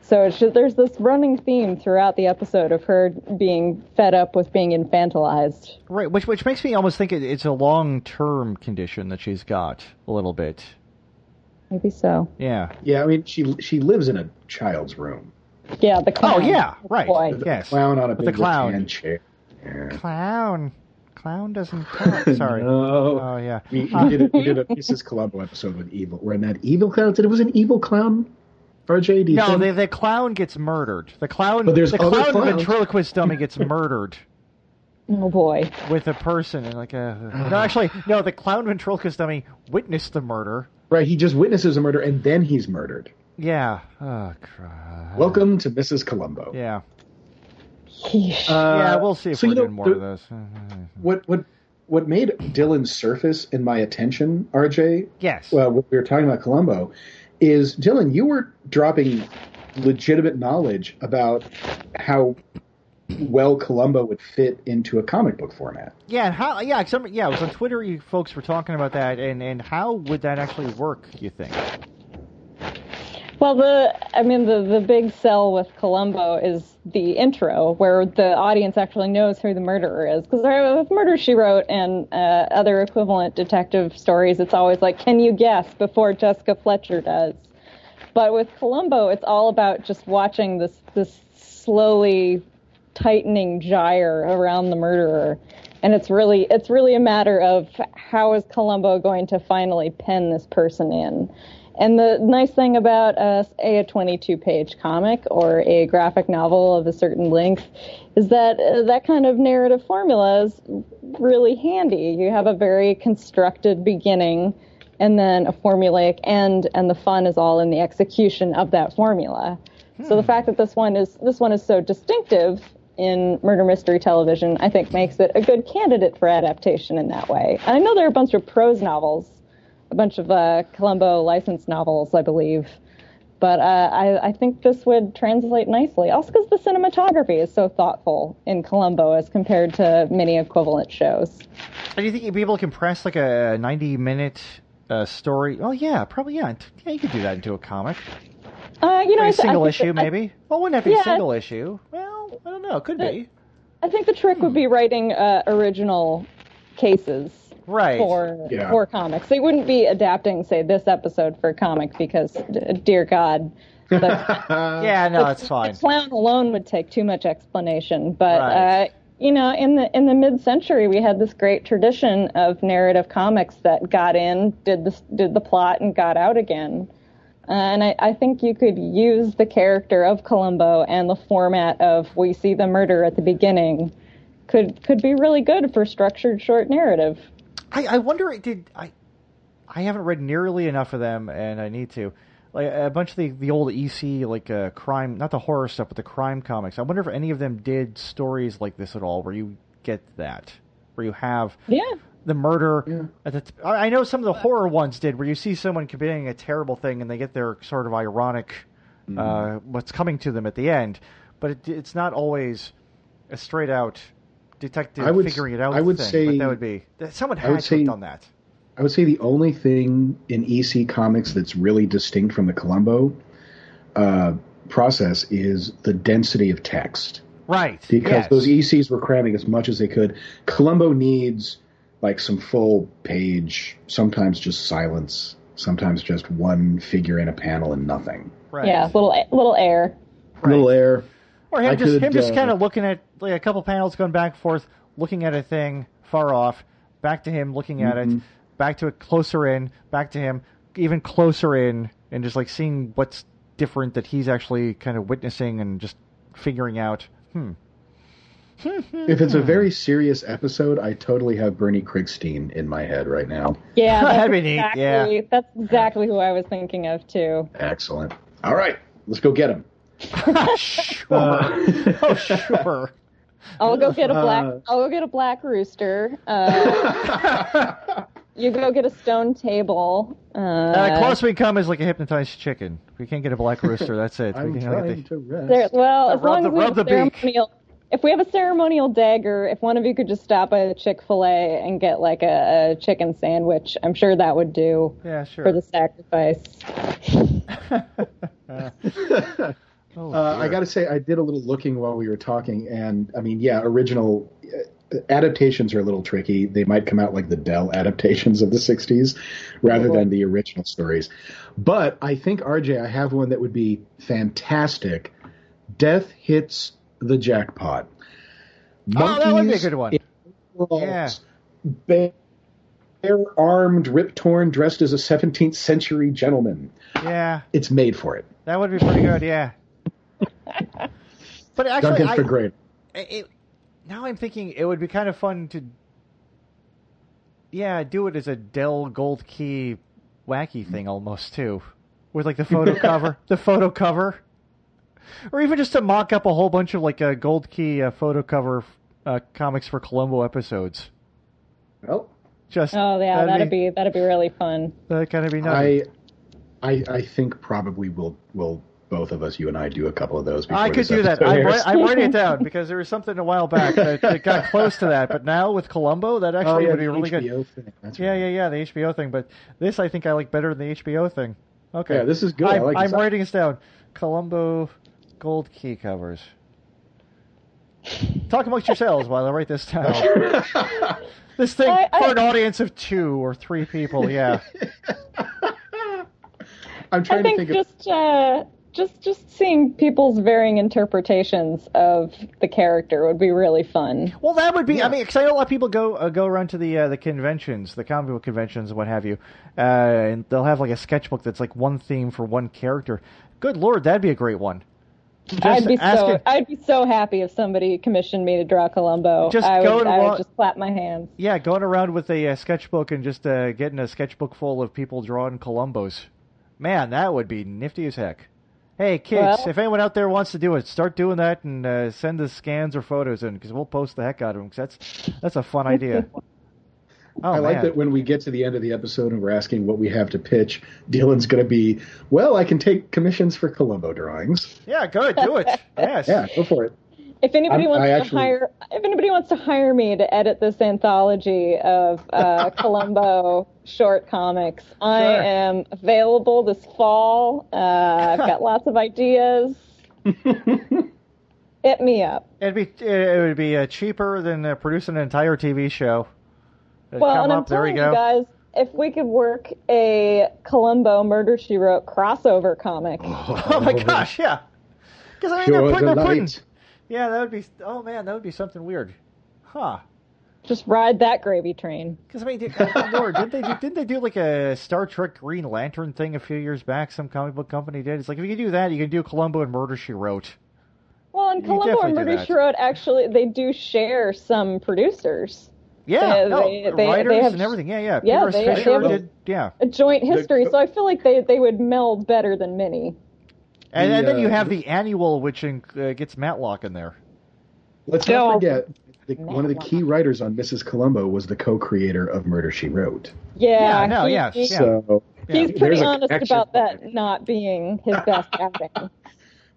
So it's just, there's this running theme throughout the episode of her being fed up with being infantilized. Right, which which makes me almost think it, it's a long term condition that she's got a little bit. Maybe so. Yeah. Yeah. I mean, she she lives in a child's room. Yeah, the clown. Oh yeah, right. Boy. The Yes. Clown on a With big the clown. rattan chair. Yeah. Clown. Clown doesn't talk. Sorry. No. Oh yeah. We, we did a, we did a Mrs. Columbo episode with evil. We're in that evil clown. said it was an evil clown? RJ, do you No, think? the, the clown gets murdered. The clown, But there's the other clown clowns. ventriloquist dummy gets murdered Oh boy. with a person and like a. No, actually, no. The clown ventriloquist dummy witnessed the murder. Right. He just witnesses a murder and then he's murdered. Yeah. Oh, crap. Welcome to Mrs. Columbo. Yeah. Uh, yeah. We'll see if so we're you know, more the- of this. What what what made Dylan surface in my attention, RJ? Yes. Well, when we were talking about Columbo, is Dylan, you were dropping legitimate knowledge about how well Columbo would fit into a comic book format. Yeah, and how? Yeah, I'm- yeah. It was on Twitter. You folks were talking about that, and and how would that actually work? You think? Well, the I mean the the big sell with Columbo is the intro, where the audience actually knows who the murderer is. Because with Murder She Wrote and uh, other equivalent detective stories, it's always like, can you guess before Jessica Fletcher does? But with Columbo, it's all about just watching this this slowly tightening gyre around the murderer. And it's really it's really a matter of how is Columbo going to finally pen this person in. And the nice thing about uh, a 22 page comic or a graphic novel of a certain length is that uh, that kind of narrative formula is really handy. You have a very constructed beginning and then a formulaic end, and the fun is all in the execution of that formula. So the fact that this one is this one is so distinctive in murder mystery television, I think makes it a good candidate for adaptation in that way. And I know there are a bunch of prose novels, a bunch of uh, Columbo licensed novels, I believe. But uh, I, I think this would translate nicely. Also, because the cinematography is so thoughtful in Columbo as compared to many equivalent shows. Do you think you'd be able to compress like a 90 minute uh, story? Oh yeah, probably yeah. Yeah, you could do that into a comic. Uh, you know, a th- single issue, that- I- maybe. Well, wouldn't have to be Yeah. a single issue. Well, I don't know. It could be. I think the trick would be writing uh, original cases Right. for Yeah. for comics. They wouldn't be adapting, say, this episode for a comic because, d- dear God, the, yeah, no, it's fine. the clown alone would take too much explanation. But Right. uh, you know, in the in the mid-century, we had this great tradition of narrative comics that got in, did the did the plot, and got out again. And I, I think you could use the character of Columbo and the format of we see the murder at the beginning could could be really good for structured short narrative. I, I wonder did I I haven't read nearly enough of them and I need to. Like a bunch of the, the old EC like uh, crime not the horror stuff but the crime comics. I wonder if any of them did stories like this at all where you get that. Where you have Yeah. the murder Yeah. at the t- I I know some of the horror ones did where you see someone committing a terrible thing and they get their sort of ironic uh, what's coming to them at the end, but it, it's not always a straight out detective I would- figuring it out I would thing. say- but that would be that- someone I had would to have say- done that. I would say the only thing in EC Comics that's really distinct from the Columbo uh, process is the density of text. Right. Because yes. those ECs were cramming as much as they could. Columbo needs like some full page, sometimes just silence, sometimes just one figure in a panel and nothing. right. Yeah, little little air. Right. Little air. Or him I just could, him just uh, kind of looking at like a couple panels going back and forth, looking at a thing far off, back to him looking at Mm-hmm. it, back to it closer in, back to him even closer in, and just like seeing what's different that he's actually kind of witnessing and just figuring out. Hmm. If it's a very serious episode, I totally have Bernie Krigstein in my head right now. Yeah, that's That'd be neat, exactly, yeah. That's exactly who I was thinking of too. Excellent. All right, let's go get him. sure. Uh, oh sure. I'll go get a black. Uh. I'll go get a black rooster. Uh, you go get a stone table. Uh, Uh, the closest we come is like a hypnotized chicken. We can't get a black rooster. That's it. I'm we can only trying get to rest. there, well, as long the- as we have the a beak. ceremonial. If we have a ceremonial dagger, if one of you could just stop at a Chick Fil A and get like a, a chicken sandwich, I'm sure that would do yeah, sure. for the sacrifice. Oh, Uh, I got to say, I did a little looking while we were talking, and I mean, yeah, original uh, adaptations are a little tricky. They might come out like the Dell adaptations of the '60s, rather than the original stories. But I think RJ, I have one that would be fantastic. Death hits the jackpot. Oh, that would be a good one. Yeah. Bare armed, Rip Torn, dressed as a 17th century gentleman. Yeah, It's made for it. that would be pretty good. Yeah. But actually, Duncan I, for great. it, now I'm thinking it would be kind of fun to, yeah, do it as a Dell Gold Key wacky thing almost too, with like the photo cover, the photo cover, or even just to mock up a whole bunch of like a Gold Key uh, photo cover uh, comics for Columbo episodes. Well, Just Oh yeah, that'd, be, that'd be really fun. that'd kind of be nice. I, I, I think probably we'll, will both of us, you and I, do a couple of those. Before I could do that. I'm, I'm writing it down because there was something a while back that, that got close to that. But now with Columbo, that oh, actually yeah, would be the really good. HBO Thing. That's Yeah, right. yeah, yeah, the HBO thing. But this, I think, I like better than the HBO thing. Okay, Yeah, this is good. I I'm, like I'm this. writing this down. Columbo gold key covers. Talk amongst yourselves while I write this down. this thing I- I- for an audience of two or three people. Yeah, I'm I trying to think, think of. just uh, just just seeing people's varying interpretations of the character would be really fun. Well, that would be. I mean, because I know a lot of people go uh, go around to the uh, the conventions, the comic book conventions, and what have you, uh, and they'll have like a sketchbook that's like one theme for one character. Good lord, that'd be a great one. Just I'd be so asking- I'd be so happy if somebody commissioned me to draw Columbo. Just I go would, and I wa- would just clap my hands. Yeah, going around with a uh, sketchbook and just uh, getting a sketchbook full of people drawing Columbos. Man, that would be nifty as heck. Hey, kids, Well- if anyone out there wants to do it, start doing that and uh, send us scans or photos in because we'll post the heck out of them. 'cause that's that's a fun idea. Oh, I like that when we get to the end of the episode and we're asking what we have to pitch, Dylan's going to be, well, I can take commissions for Columbo drawings. Yeah, good, do it. Yes. Yeah, go for it. If anybody I'm- wants I to actually- hire, if anybody wants to hire me to edit this anthology of uh, Columbo short comics, I am available this fall. Uh, I've got lots of ideas. Hit me up. It'd be it would be uh, cheaper than uh, producing an entire TV show. It Well, come and I'm up, there we telling go. you guys, if we could work a Columbo Murder She Wrote crossover comic, Oh my gosh, yeah. Because I mean, Pure they're putting, they're putting, yeah, that would be. Oh man, that would be something weird, huh? Just ride that gravy train. Because I mean, did, Lord, didn't they do, didn't they do like a Star Trek Green Lantern thing a few years back? Some comic book company did. It's like if you can do that, you can do Columbo and Murder She Wrote. Well, and You Columbo and Murder. She Wrote actually they do share some producers. Yeah, They- no, they- they- writers they have- and everything. Yeah, yeah. Yeah, Peter they- they Fischer have- did. Yeah, A joint history, so I feel like they, they would meld better than Minnie. and, The, and then you uh, have the annual, which in, uh, gets Matlock in there. Let's No. not forget the, one of the key writers on Mrs. Columbo was the co-creator of Murder She Wrote. Yeah, Yeah, no, he- yeah, he- yeah. So, he's there's pretty honest about that not being his best acting.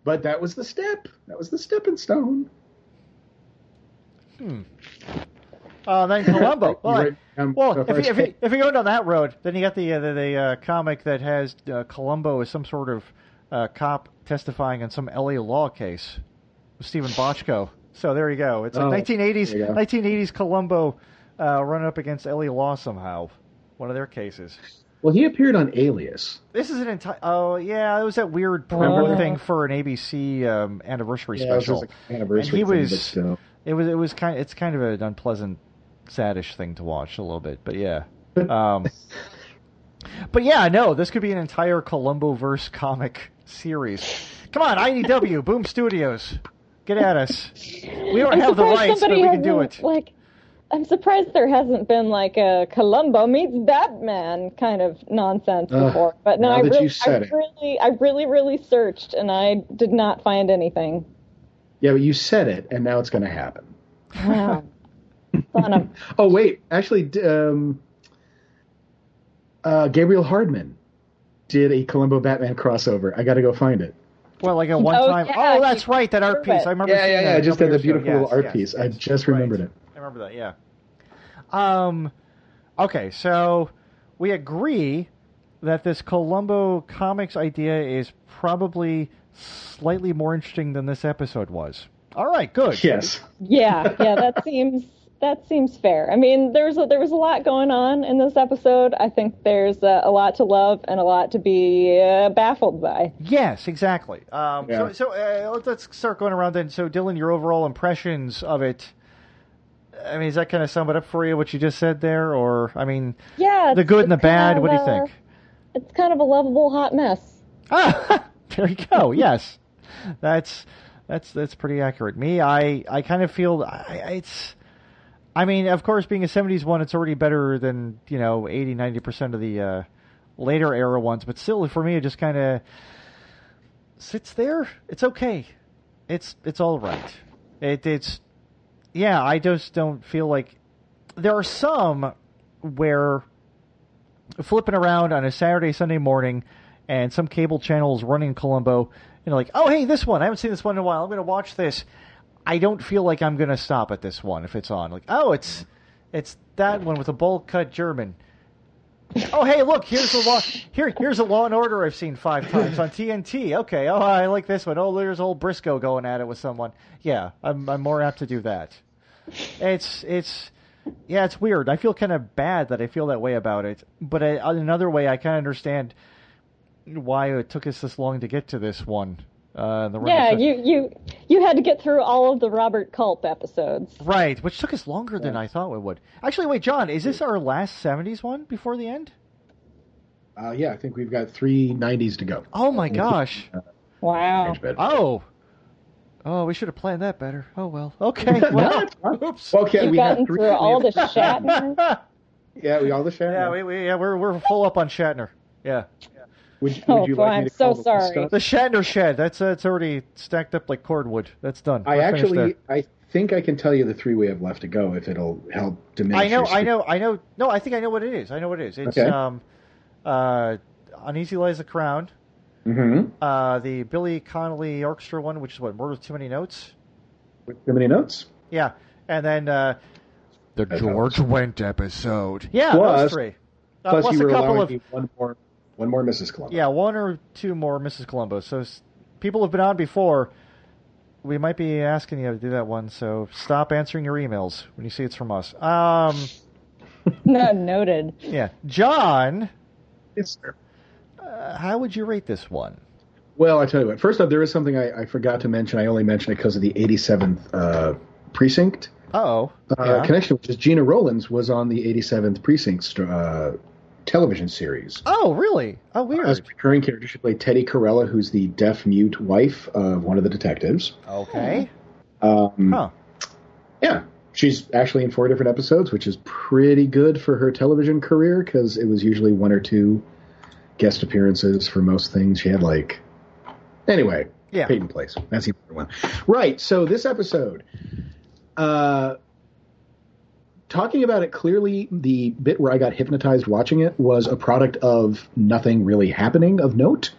but that was the step. That was the stepping stone. Uh, then Columbo. Well, write down well so if, far you, as- if, you, if you go down that road, then you got the uh, the, the uh, comic that has uh, Columbo as some sort of uh, cop testifying in some LA law case with Steven Bochco. So there you go. It's Oh, 1980s there you go. 1980s Columbo uh, running up against LA law somehow. One of their cases. Well, he appeared on Alias. This is an entire. Oh yeah, it was that weird Oh. promo thing for an ABC um, anniversary Yeah, it was special. like anniversary and he was. It was. It was kind. It's kind of an unpleasant, saddish thing to watch a little bit. But yeah. Um, but yeah, no, this could be an entire Columbo verse comic series. Come on, IDW, Boom Studios, get at us. We don't I'm have the surprised rights, but we can do it. Like, I'm surprised there hasn't been like a Columbo meets Batman kind of nonsense Ugh, before. But no, now I that really, you said I it. really, I really, really searched and I did not find anything. Yeah, but you said it, and now it's going to happen. Wow. Son Oh wait, actually, um, uh, Gabriel Hardman did a Columbo Batman crossover. I got to go find it. Well, like a one Oh, time. yeah, Oh, that's right, that art piece. it. I remember. Yeah, seeing yeah, that yeah. a Just had did the years ago. beautiful little Yes, art yes, piece. I yes, just right. remembered it. I remember that. Yeah. Um. Okay, so we agree that this Columbo comics idea is probably slightly more interesting than this episode was. All right, good. Yes. yeah, yeah. That seems that seems fair. I mean, there's a, there was a lot going on in this episode. I think there's a, a lot to love and a lot to be uh, baffled by. Yes, exactly. Um, Yeah. So, so uh, let's start going around then. So, Dylan, your overall impressions of it. I mean, does that kind of sum it up for you? What you just said there, or I mean, Yeah, the good and the bad. kind What do you think? uh, It's kind of a lovable hot mess. Ah, there you go. Yes, that's that's that's pretty accurate. Me, I I kind of feel I, I- it's. I mean, of course, being a '70s one, it's already better than you know 80, 90 percent of the uh, later era ones. But still, for me, it just kind of sits there. It's okay. It's it's all right. It, it's yeah. I just don't feel like there are some where flipping around on a Saturday, Sunday morning, and some cable channel is running Columbo, you know, like, oh, hey, this one. I haven't seen this one in a while. I'm going to watch this. I don't feel like I'm going to stop at this one if it's on. Like, oh, it's it's that one with a bowl cut German. Oh, hey, look, here's a law. Here, here's a Law and Order I've seen five times on TNT. Okay, oh, I like this one. Oh, there's old Briscoe going at it with someone. Yeah, I'm I'm more apt to do that. It's it's yeah, it's weird. I feel kind of bad that I feel that way about it. But I, another way, I kind of understand why it took us this long to get to this one. Uh, the Yeah, of- you you you had to get through all of the Robert Culp episodes. right, which took us longer than I thought it would. Actually, wait, John, is this our last '70s one before the end? Uh, yeah, I think we've got three 90s to go. Oh my gosh! Wow. Oh, oh, we should have planned that better. Oh well. Okay. Well, oops. Okay, You've we gotten have three. through all the have- Shatner. Yeah, we all the share. yeah, we, we yeah we're we're full up on Shatner. Yeah. Would, would Oh, you boy, like me I'm to so the sorry. The Shatner shed. That's uh, it's already stacked up like cordwood. That's done. I We're actually, I think I can tell you the three we have left to go if it'll help diminish. I know, your I know, I know. No, I think I know what it is. I know what it is. It's Okay. um, uh, Uneasy Lies the Crown, Mm-hmm. uh, the Billy Connolly Orchestra one, which is what Murder with Too Many Notes. Too many notes. Yeah, and then uh, the That George Wendt episode. Yeah, Plus- those three. Uh, Plus, plus you a were couple allowing of one more, one more Mrs. Columbo. yeah, one or two more Mrs. Columbo. So people have been on before. We might be asking you to do that one. So stop answering your emails when you see it's from us. Um. no, noted. Yeah, John, Yes, sir. uh, how would you rate this one? Well, I tell you what. First off, there is something I, I forgot to mention. I only mentioned it because of the 87th uh, precinct Oh, uh, yeah. connection, which is Gena Rowlands was on the 87th precinct uh, television series. oh, really? Oh, weird. As a recurring character, she played Teddy Carella, who's the deaf mute wife of one of the detectives. Okay. Um, Huh. Yeah, she's actually in four different episodes, which is pretty good for her television career because it was usually one or two guest appearances for most things. She had like, anyway, Yeah. Peyton Place. That's the important one, right? So this episode, uh, talking about it clearly, the bit where I got hypnotized watching it was a product of nothing really happening of note.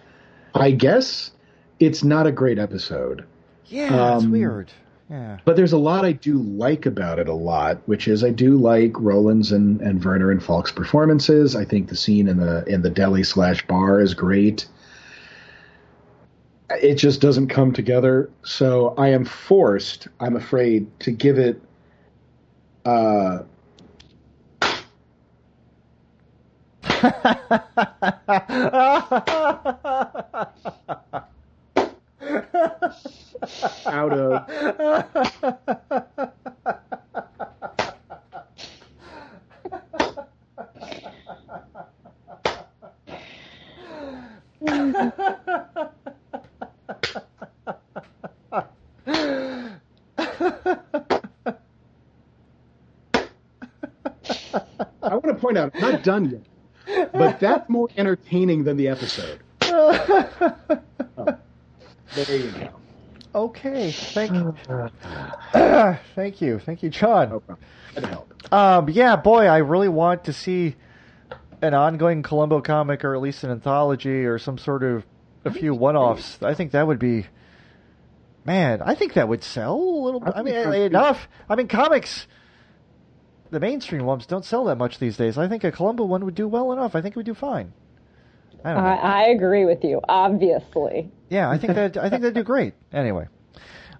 I guess it's not a great episode. Yeah, it's Um, weird. Yeah. But there's a lot I do like about it a lot, which is I do like Rowlands' and, and Werner and Falk's performances. I think the scene in the in the deli slash bar is great. It just doesn't come together, so I am forced, I'm afraid, to give it uh out of point out, I'm not done yet, but that's more entertaining than the episode. Oh, there you go. okay. Thank you. thank you. Thank you, John. No problem. Had to help. Um, yeah, boy, I really want to see an ongoing Columbo comic or at least an anthology or some sort of a few one-offs. I think that would be, man. I think that would sell a little. I I mean, think so, too. enough. I mean, comics. The mainstream ones don't sell that much these days. I think a Columbo one would do well enough. I think it would do fine. I don't know. I, I agree with you, obviously. Yeah, I think that I think they'd do great. Anyway,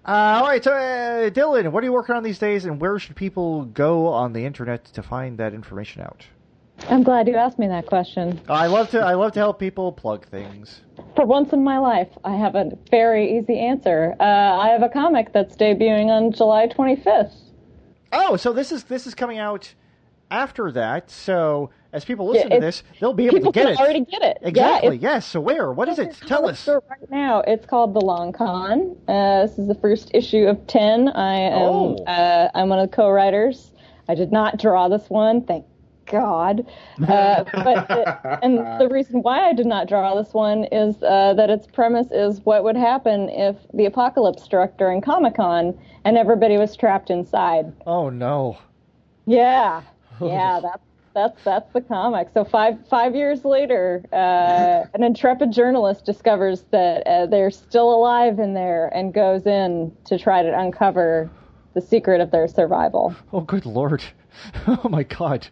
uh, all right. So, uh, Dylan, what are you working on these days, and where should people go on the internet to find that information out? I'm glad you asked me that question. I love to I love to help people plug things. For once in my life, I have a very easy answer. Uh, I have a comic that's debuting on July 25th. Oh, so this is this is coming out after that. So as people listen Yeah, to this, they'll be able to get can it. already get it. Exactly. Yeah, yes. So where? What is it? Tell us. Right now, it's called The Long Con. Uh, this is the first issue of 10. I am Oh. uh, I'm one of the co-writers. I did not draw this one, thank God. Uh, but the, and the reason why I did not draw this one is uh, that its premise is what would happen if the apocalypse struck during Comic Con and everybody was trapped inside. Oh no. Yeah, yeah, that's that's that's the comic. So five five years later, uh, an intrepid journalist discovers that uh, they're still alive in there and goes in to try to uncover the secret of their survival. Oh good lord. Oh my god.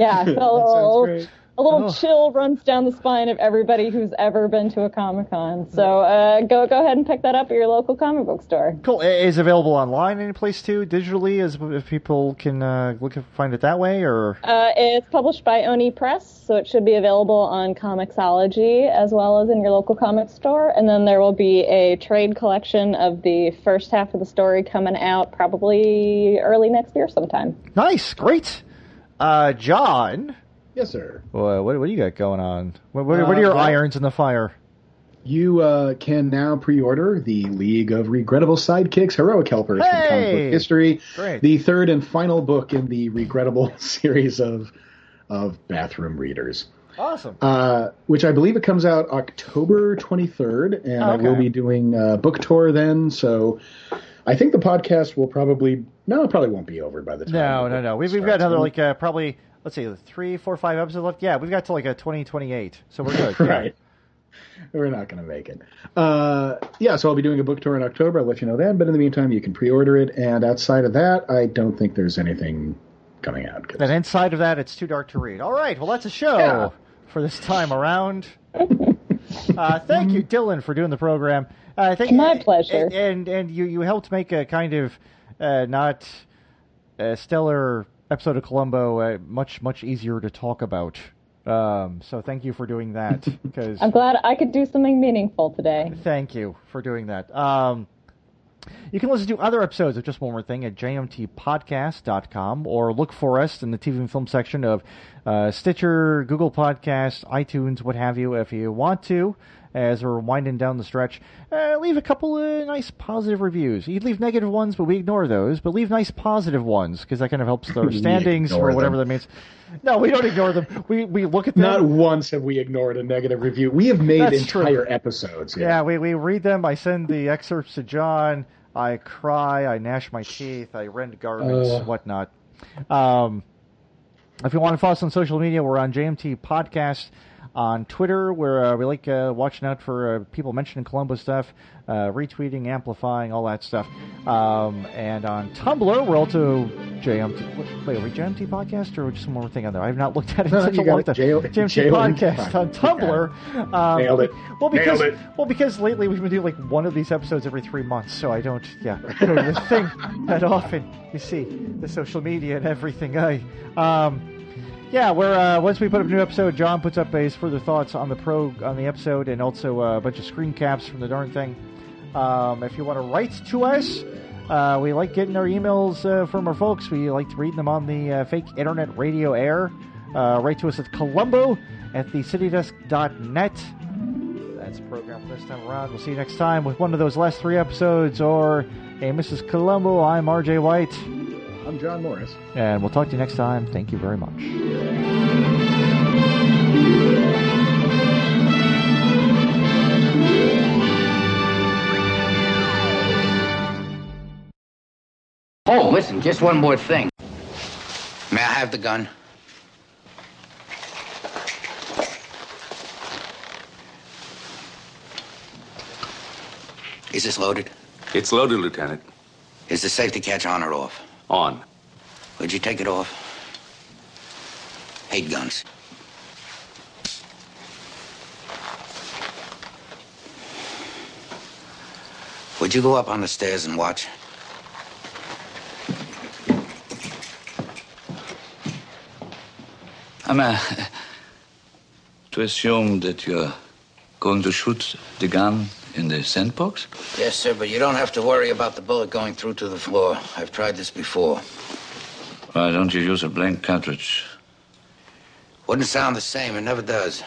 Yeah, so a little, a little Oh. chill runs down the spine of everybody who's ever been to a Comic Con. So uh, go go ahead and pick that up at your local comic book store. Cool. Is it available online any place too, digitally, as if people can uh, look and find it that way, or Uh, it's published by Oni Press, so it should be available on Comixology as well as in your local comic store. And then there will be a trade collection of the first half of the story coming out probably early next year sometime. nice, great. Uh, John, Yes, sir. what, what, what do you got going on? What, what, Uh, what are your well- irons in the fire? You uh, can now pre-order the League of Regrettable Sidekicks, Heroic Helpers from comic book history. Great. The third and final book in the Regrettable series of of bathroom readers. Awesome. Uh, which I believe it comes out October 23rd, and I will be doing a book tour then. So I think the podcast will probably no, it probably won't be over by the time. No, no, no. We've, we've got another like uh, probably let's see, three, four, five episodes left. Yeah, we've got to like a twenty twenty eight, so we're good. Yeah. right. We're not going to make it. Uh, yeah, so I'll be doing a book tour in October. I'll let you know then. But in the meantime, you can pre-order it. And outside of that, I don't think there's anything coming out. 'cause- Then inside of that, it's too dark to read. All right, well that's a show Yeah. for this time around. uh, thank you, Dylan, for doing the program. Uh, thank My pleasure. And and, and you you helped make a kind of uh, not uh, stellar episode of Columbo uh, much much easier to talk about. Um, so thank you for doing that. Because I'm glad I could do something meaningful today. Thank you for doing that. Um, you can listen to other episodes of Just One More Thing at jmtpodcast.com or look for us in the TV and film section of uh, Stitcher, Google Podcasts, iTunes, what have you. If you want to, as we're winding down the stretch, uh, leave a couple of nice positive reviews. You'd leave negative ones, but we ignore those. But leave nice positive ones because that kind of helps our standings or whatever them. that means. No, we don't ignore them. We we look at them. Not once have we ignored a negative review. We have made That's true. entire episodes. Yeah, we, we read them. I send the excerpts to John. I cry. I gnash my teeth. I rend garments, Uh. whatnot. Um, if you want to follow us on social media, we're on JMT Podcast on Twitter, where uh, we like uh, watching out for uh, people mentioning Columbo stuff, uh, retweeting, amplifying, all that stuff. Um, and on Tumblr, we're also JMT. Wait, are we JMT Podcast or just one more thing on there? I've not looked at it in No, such a long time. J- JMT J- Podcast on Tumblr. Um, Nailed it. Well, because it. well, because lately we've been doing like one of these episodes every three months, so I don't, yeah, I do the thing that often. You see, the social media and everything. I, um, yeah, where uh, once we put up a new episode, John puts up his further thoughts on the pro on the episode, and also uh, a bunch of screen caps from the darn thing. Um, if you want to write to us, uh, we like getting our emails uh, from our folks. We like reading them on the uh, fake internet radio air. Uh, write to us at Columbo at thecitydesk.net. That's the program for this time around. We'll see you next time with one of those last three episodes or a Mrs. Columbo. I'm RJ White, I'm John Morris. and we'll talk to you next time. Thank you very much. Oh, listen, just one more thing. May I have the gun? Is this loaded? It's loaded, Lieutenant. Is the safety catch on or off? On. Would you take it off? Hate guns. Would you go up on the stairs and watch? I'm uh, to assume that you're going to shoot the gun in the sandbox? Yes, sir, but you don't have to worry about the bullet going through to the floor. I've tried this before. Why don't you use a blank cartridge? Wouldn't sound the same. It never does.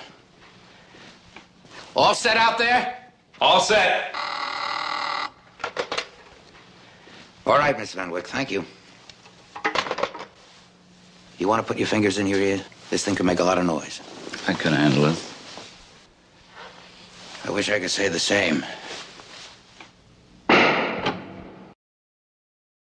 All set out there? All set. All right, Miss Van Wyck. Thank you. You want to put your fingers in your ears? This thing can make a lot of noise. I can handle it. I wish I could say the same.